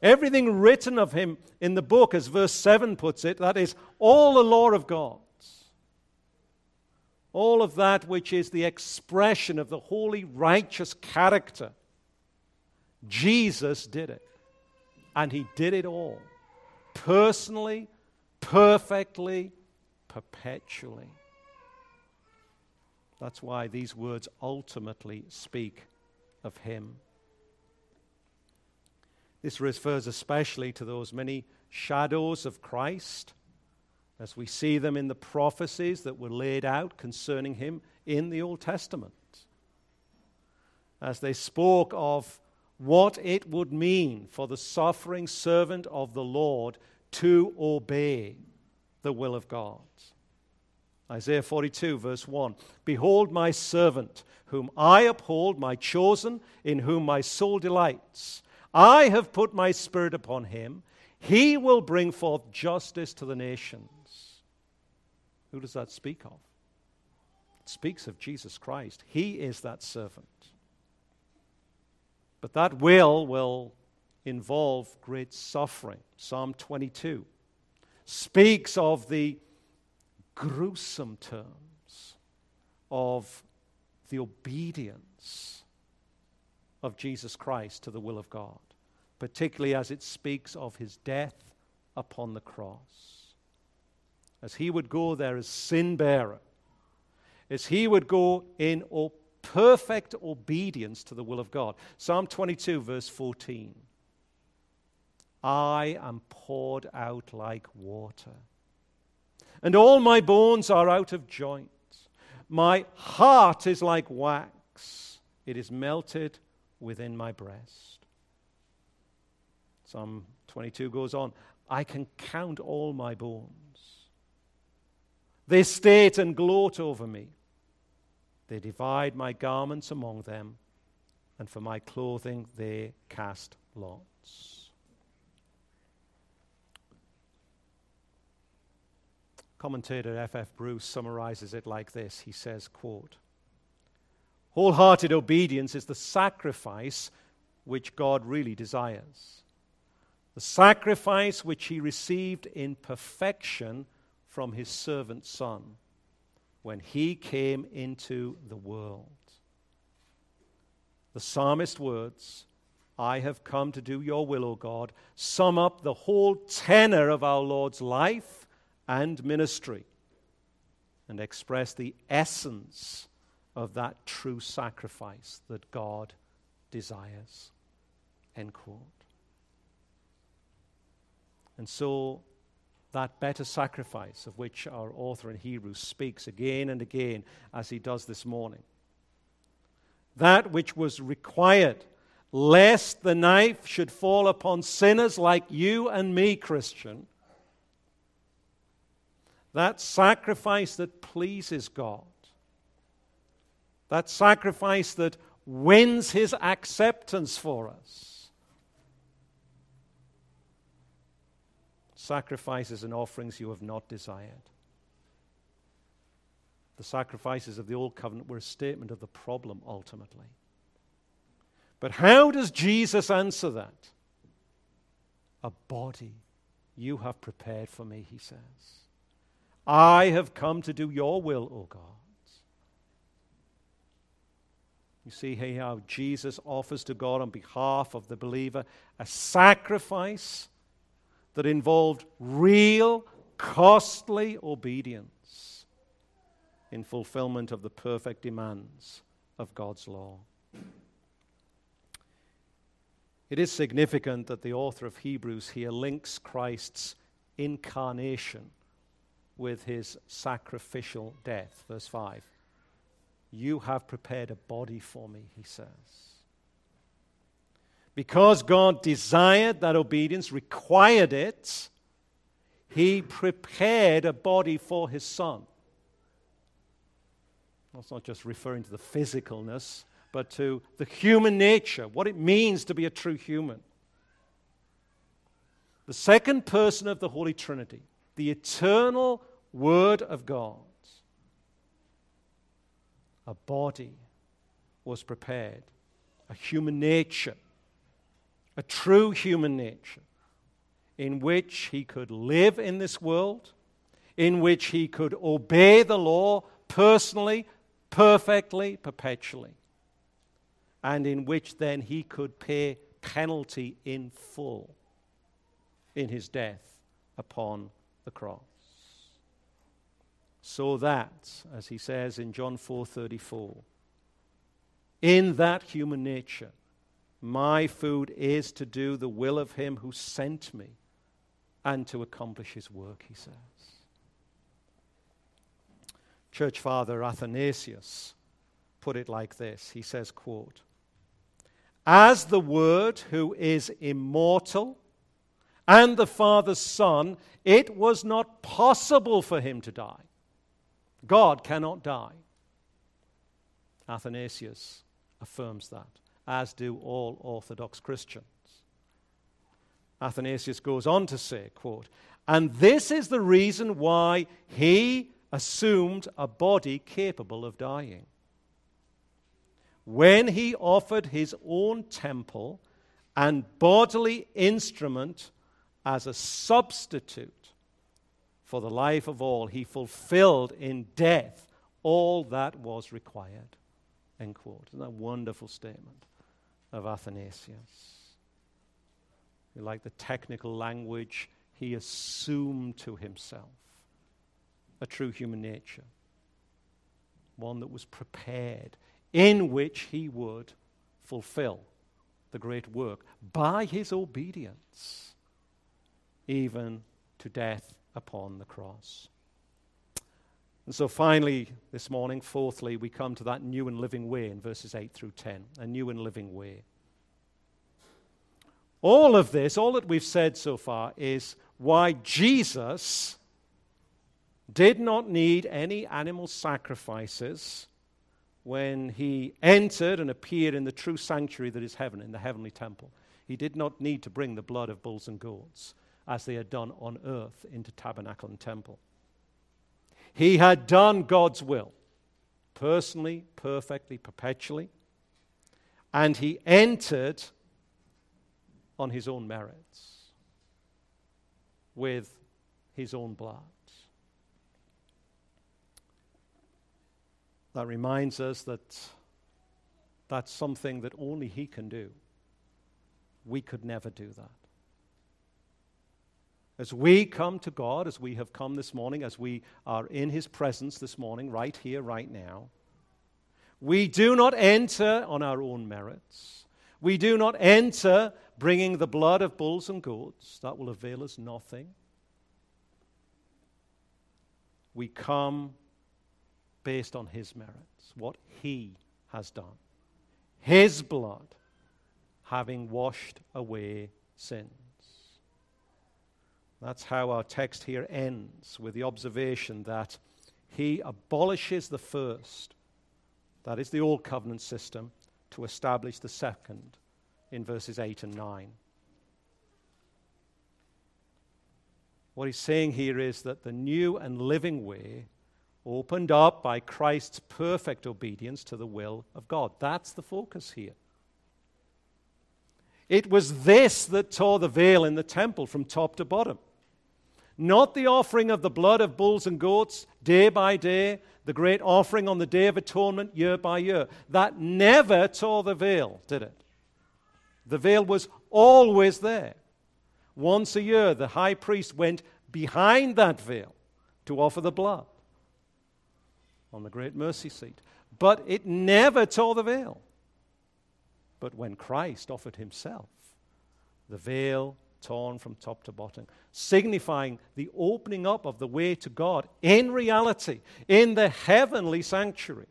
Everything written of him in the book, as verse 7 puts it, that is all the law of God all of that which is the expression of the holy, righteous character. Jesus did it. And he did it all personally, perfectly, perpetually. That's why these words ultimately speak of him. This refers especially to those many shadows of Christ as we see them in the prophecies that were laid out concerning him in the Old Testament. As they spoke of what it would mean for the suffering servant of the Lord to obey the will of God. Isaiah 42, verse 1 Behold, my servant, whom I uphold, my chosen, in whom my soul delights. I have put my spirit upon him. He will bring forth justice to the nations. Who does that speak of? It speaks of Jesus Christ. He is that servant. But that will will involve great suffering. Psalm 22 speaks of the gruesome terms of the obedience of Jesus Christ to the will of God, particularly as it speaks of his death upon the cross as he would go there as sin bearer, as he would go in perfect obedience to the will of God. Psalm 22, verse 14. I am poured out like water, and all my bones are out of joint. My heart is like wax, it is melted within my breast. Psalm 22 goes on I can count all my bones. They state and gloat over me. They divide my garments among them, and for my clothing they cast lots. Commentator F.F. Bruce summarizes it like this. He says, quote, Wholehearted obedience is the sacrifice which God really desires. The sacrifice which he received in perfection from his servant son when he came into the world. The psalmist words, I have come to do your will, O God, sum up the whole tenor of our Lord's life and ministry and express the essence of that true sacrifice that God desires. End quote. And so that better sacrifice of which our author in Hebrews speaks again and again as he does this morning. That which was required, lest the knife should fall upon sinners like you and me, Christian. That sacrifice that pleases God. That sacrifice that wins his acceptance for us sacrifices and offerings you have not desired. The sacrifices of the Old Covenant were a statement of the problem ultimately. But how does Jesus answer that? A body you have prepared for me, he says. I have come to do your will, O God. You see here how Jesus offers to God on behalf of the believer a sacrifice that involved real, costly obedience in fulfillment of the perfect demands of God's law. It is significant that the author of Hebrews here links Christ's incarnation with his sacrificial death. Verse 5. You have prepared a body for me, he says. Because God desired that obedience, required it, He prepared a body for His Son. That's not just referring to the physicalness, but to the human nature, what it means to be a true human. The second person of the Holy Trinity, the eternal Word of God, a body was prepared, a human nature a true human nature in which he could live in this world, in which he could obey the law personally, perfectly, perpetually, and in which then he could pay penalty in full in his death upon the cross. So that, as he says in John 4:34, in that human nature, my food is to do the will of him who sent me and to accomplish his work, he says. Church Father Athanasius put it like this. He says, quote, As the Word who is immortal and the Father's Son, it was not possible for him to die. God cannot die. Athanasius affirms that as do all Orthodox Christians. Athanasius goes on to say, quote, and this is the reason why he assumed a body capable of dying. When he offered his own temple and bodily instrument as a substitute for the life of all, he fulfilled in death all that was required. End quote. Isn't that a wonderful statement? Of Athanasius. You like the technical language, he assumed to himself a true human nature, one that was prepared, in which he would fulfill the great work by his obedience, even to death upon the cross. And so, finally, this morning, fourthly, we come to that new and living way in verses 8 through 10. A new and living way. All of this, all that we've said so far, is why Jesus did not need any animal sacrifices when he entered and appeared in the true sanctuary that is heaven, in the heavenly temple. He did not need to bring the blood of bulls and goats as they had done on earth into tabernacle and temple. He had done God's will, personally, perfectly, perpetually, and he entered on his own merits with his own blood. That reminds us that that's something that only he can do. We could never do that. As we come to God, as we have come this morning, as we are in His presence this morning, right here, right now, we do not enter on our own merits. We do not enter bringing the blood of bulls and goats. That will avail us nothing. We come based on His merits, what He has done. His blood having washed away sins. That's how our text here ends with the observation that he abolishes the first, that is the old covenant system, to establish the second in verses 8 and 9. What he's saying here is that the new and living way opened up by Christ's perfect obedience to the will of God. That's the focus here. It was this that tore the veil in the temple from top to bottom not the offering of the blood of bulls and goats day by day, the great offering on the Day of Atonement year by year. That never tore the veil, did it? The veil was always there. Once a year, the high priest went behind that veil to offer the blood on the great mercy seat. But it never tore the veil. But when Christ offered himself, the veil torn from top to bottom, signifying the opening up of the way to God in reality, in the heavenly sanctuary,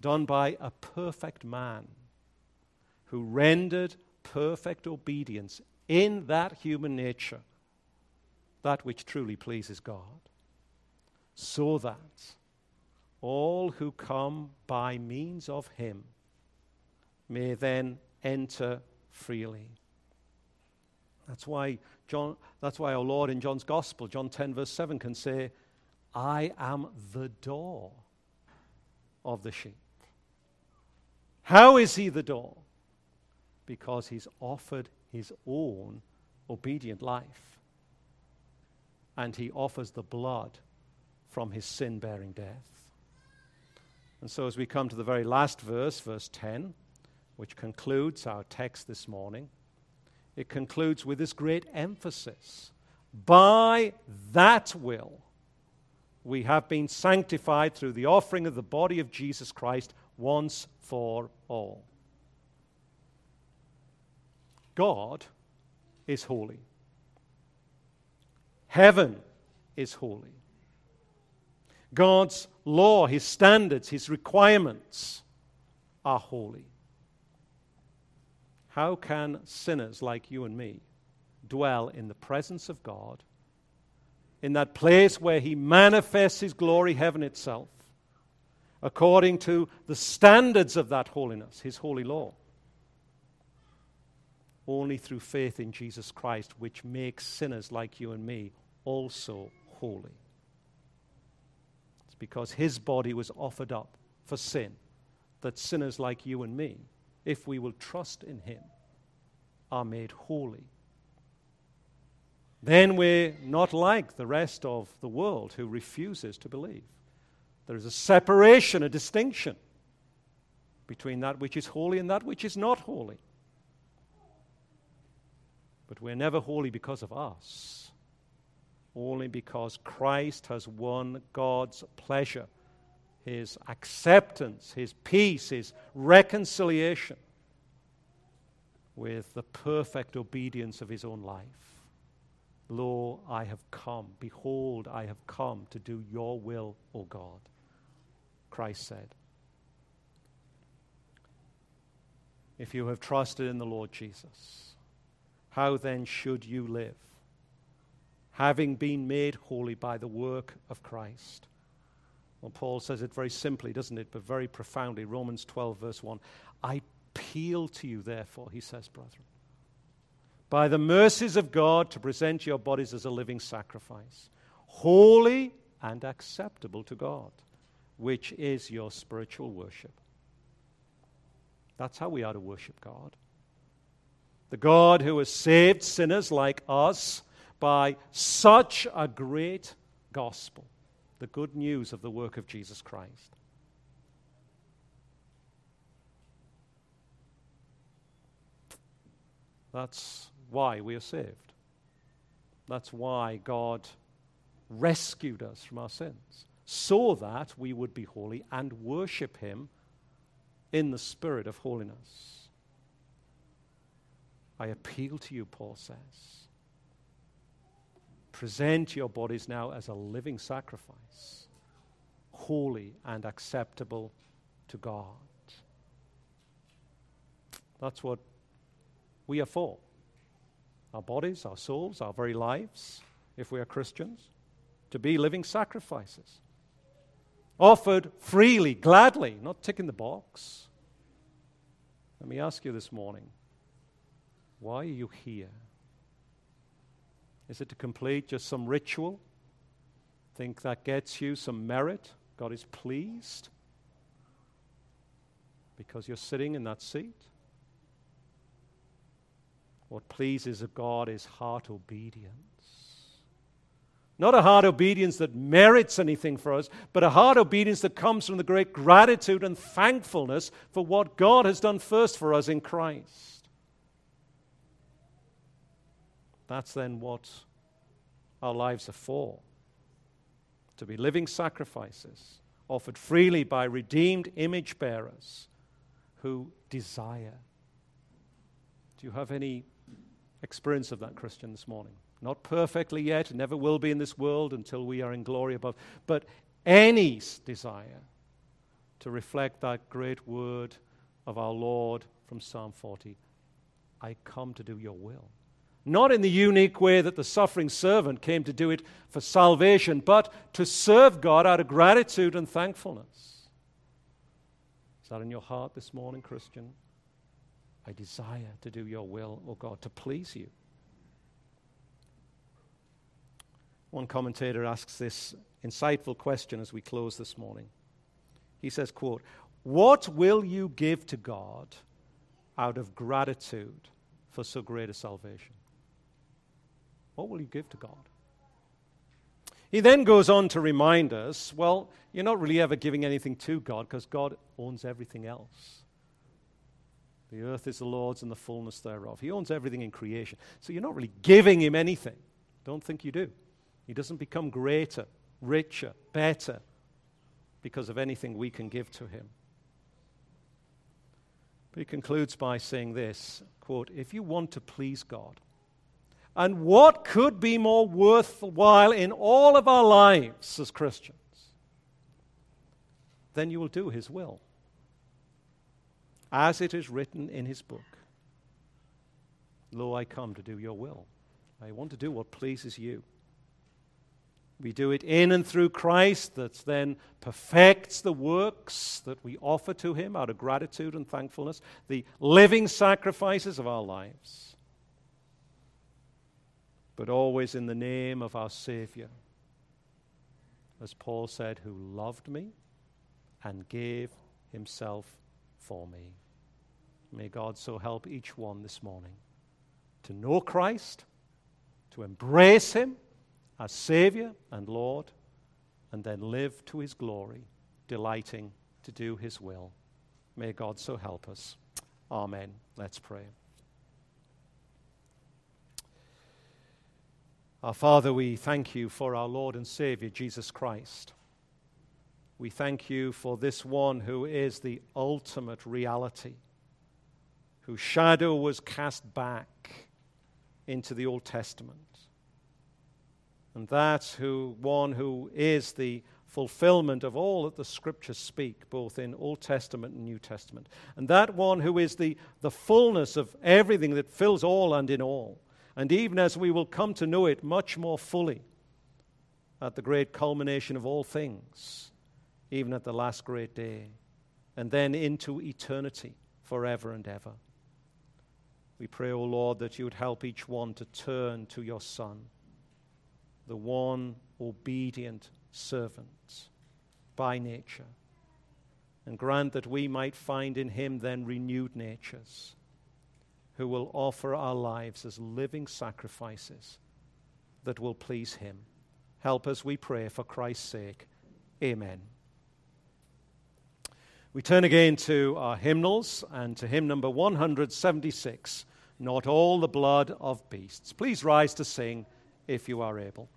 done by a perfect man who rendered perfect obedience in that human nature, that which truly pleases God, so that all who come by means of him may then enter freely. That's why, John, that's why our Lord in John's Gospel, John 10, verse 7, can say, I am the door of the sheep. How is he the door? Because he's offered his own obedient life. And he offers the blood from his sin bearing death. And so, as we come to the very last verse, verse 10, which concludes our text this morning, it concludes with this great emphasis By that will, we have been sanctified through the offering of the body of Jesus Christ once for all. God is holy. Heaven is holy. God's law, His standards, His requirements are holy. How can sinners like you and me dwell in the presence of God, in that place where He manifests His glory, heaven itself, according to the standards of that holiness, His holy law? Only through faith in Jesus Christ, which makes sinners like you and me also holy. It's because His body was offered up for sin that sinners like you and me if we will trust in Him, are made holy. Then we're not like the rest of the world who refuses to believe. There is a separation, a distinction between that which is holy and that which is not holy. But we're never holy because of us, only because Christ has won God's pleasure his acceptance, his peace, his reconciliation with the perfect obedience of his own life. Lo, I have come. Behold, I have come to do your will, O God. Christ said. If you have trusted in the Lord Jesus, how then should you live? Having been made holy by the work of Christ Well, Paul says it very simply, doesn't it? But very profoundly. Romans 12, verse 1. I appeal to you, therefore, he says, brethren, by the mercies of God, to present your bodies as a living sacrifice, holy and acceptable to God, which is your spiritual worship. That's how we are to worship God. The God who has saved sinners like us by such a great gospel, the good news of the work of Jesus Christ. That's why we are saved. That's why God rescued us from our sins, so that we would be holy and worship Him in the spirit of holiness. I appeal to you, Paul says. Present your bodies now as a living sacrifice, holy and acceptable to God. That's what we are for. Our bodies, our souls, our very lives, if we are Christians, to be living sacrifices. Offered freely, gladly, not ticking the box. Let me ask you this morning why are you here? Is it to complete just some ritual? Think that gets you some merit? God is pleased because you're sitting in that seat? What pleases a God is heart obedience. Not a heart obedience that merits anything for us, but a heart obedience that comes from the great gratitude and thankfulness for what God has done first for us in Christ. That's then what our lives are for to be living sacrifices offered freely by redeemed image bearers who desire. Do you have any experience of that, Christian, this morning? Not perfectly yet, never will be in this world until we are in glory above, but any desire to reflect that great word of our Lord from Psalm 40 I come to do your will. Not in the unique way that the suffering servant came to do it for salvation, but to serve God out of gratitude and thankfulness. Is that in your heart this morning, Christian? I desire to do your will, O oh God, to please you. One commentator asks this insightful question as we close this morning. He says, quote, What will you give to God out of gratitude for so great a salvation? What will you give to God? He then goes on to remind us well, you're not really ever giving anything to God because God owns everything else. The earth is the Lord's and the fullness thereof. He owns everything in creation. So you're not really giving Him anything. Don't think you do. He doesn't become greater, richer, better because of anything we can give to him. But he concludes by saying this quote, If you want to please God, and what could be more worthwhile in all of our lives as Christians, then you will do his will, as it is written in his book. Lo, I come to do your will. I want to do what pleases you. We do it in and through Christ that then perfects the works that we offer to Him out of gratitude and thankfulness, the living sacrifices of our lives. But always in the name of our Savior, as Paul said, who loved me and gave Himself for me. May God so help each one this morning to know Christ, to embrace Him as Savior and Lord, and then live to His glory, delighting to do His will. May God so help us. Amen. Let's pray. Our Father, we thank you for our Lord and Savior, Jesus Christ. We thank you for this one who is the ultimate reality, whose shadow was cast back into the Old Testament and that who one who is the fulfillment of all that the scriptures speak, both in Old Testament and New Testament. And that one who is the, the fullness of everything that fills all and in all. And even as we will come to know it much more fully at the great culmination of all things even at the last great day, and then into eternity forever and ever. We pray, O Lord, that you would help each one to turn to your Son, the one obedient servant by nature, and grant that we might find in him then renewed natures who will offer our lives as living sacrifices that will please him. Help us, we pray, for Christ's sake. Amen. We turn again to our hymnals and to hymn number 176 Not All the Blood of Beasts. Please rise to sing if you are able.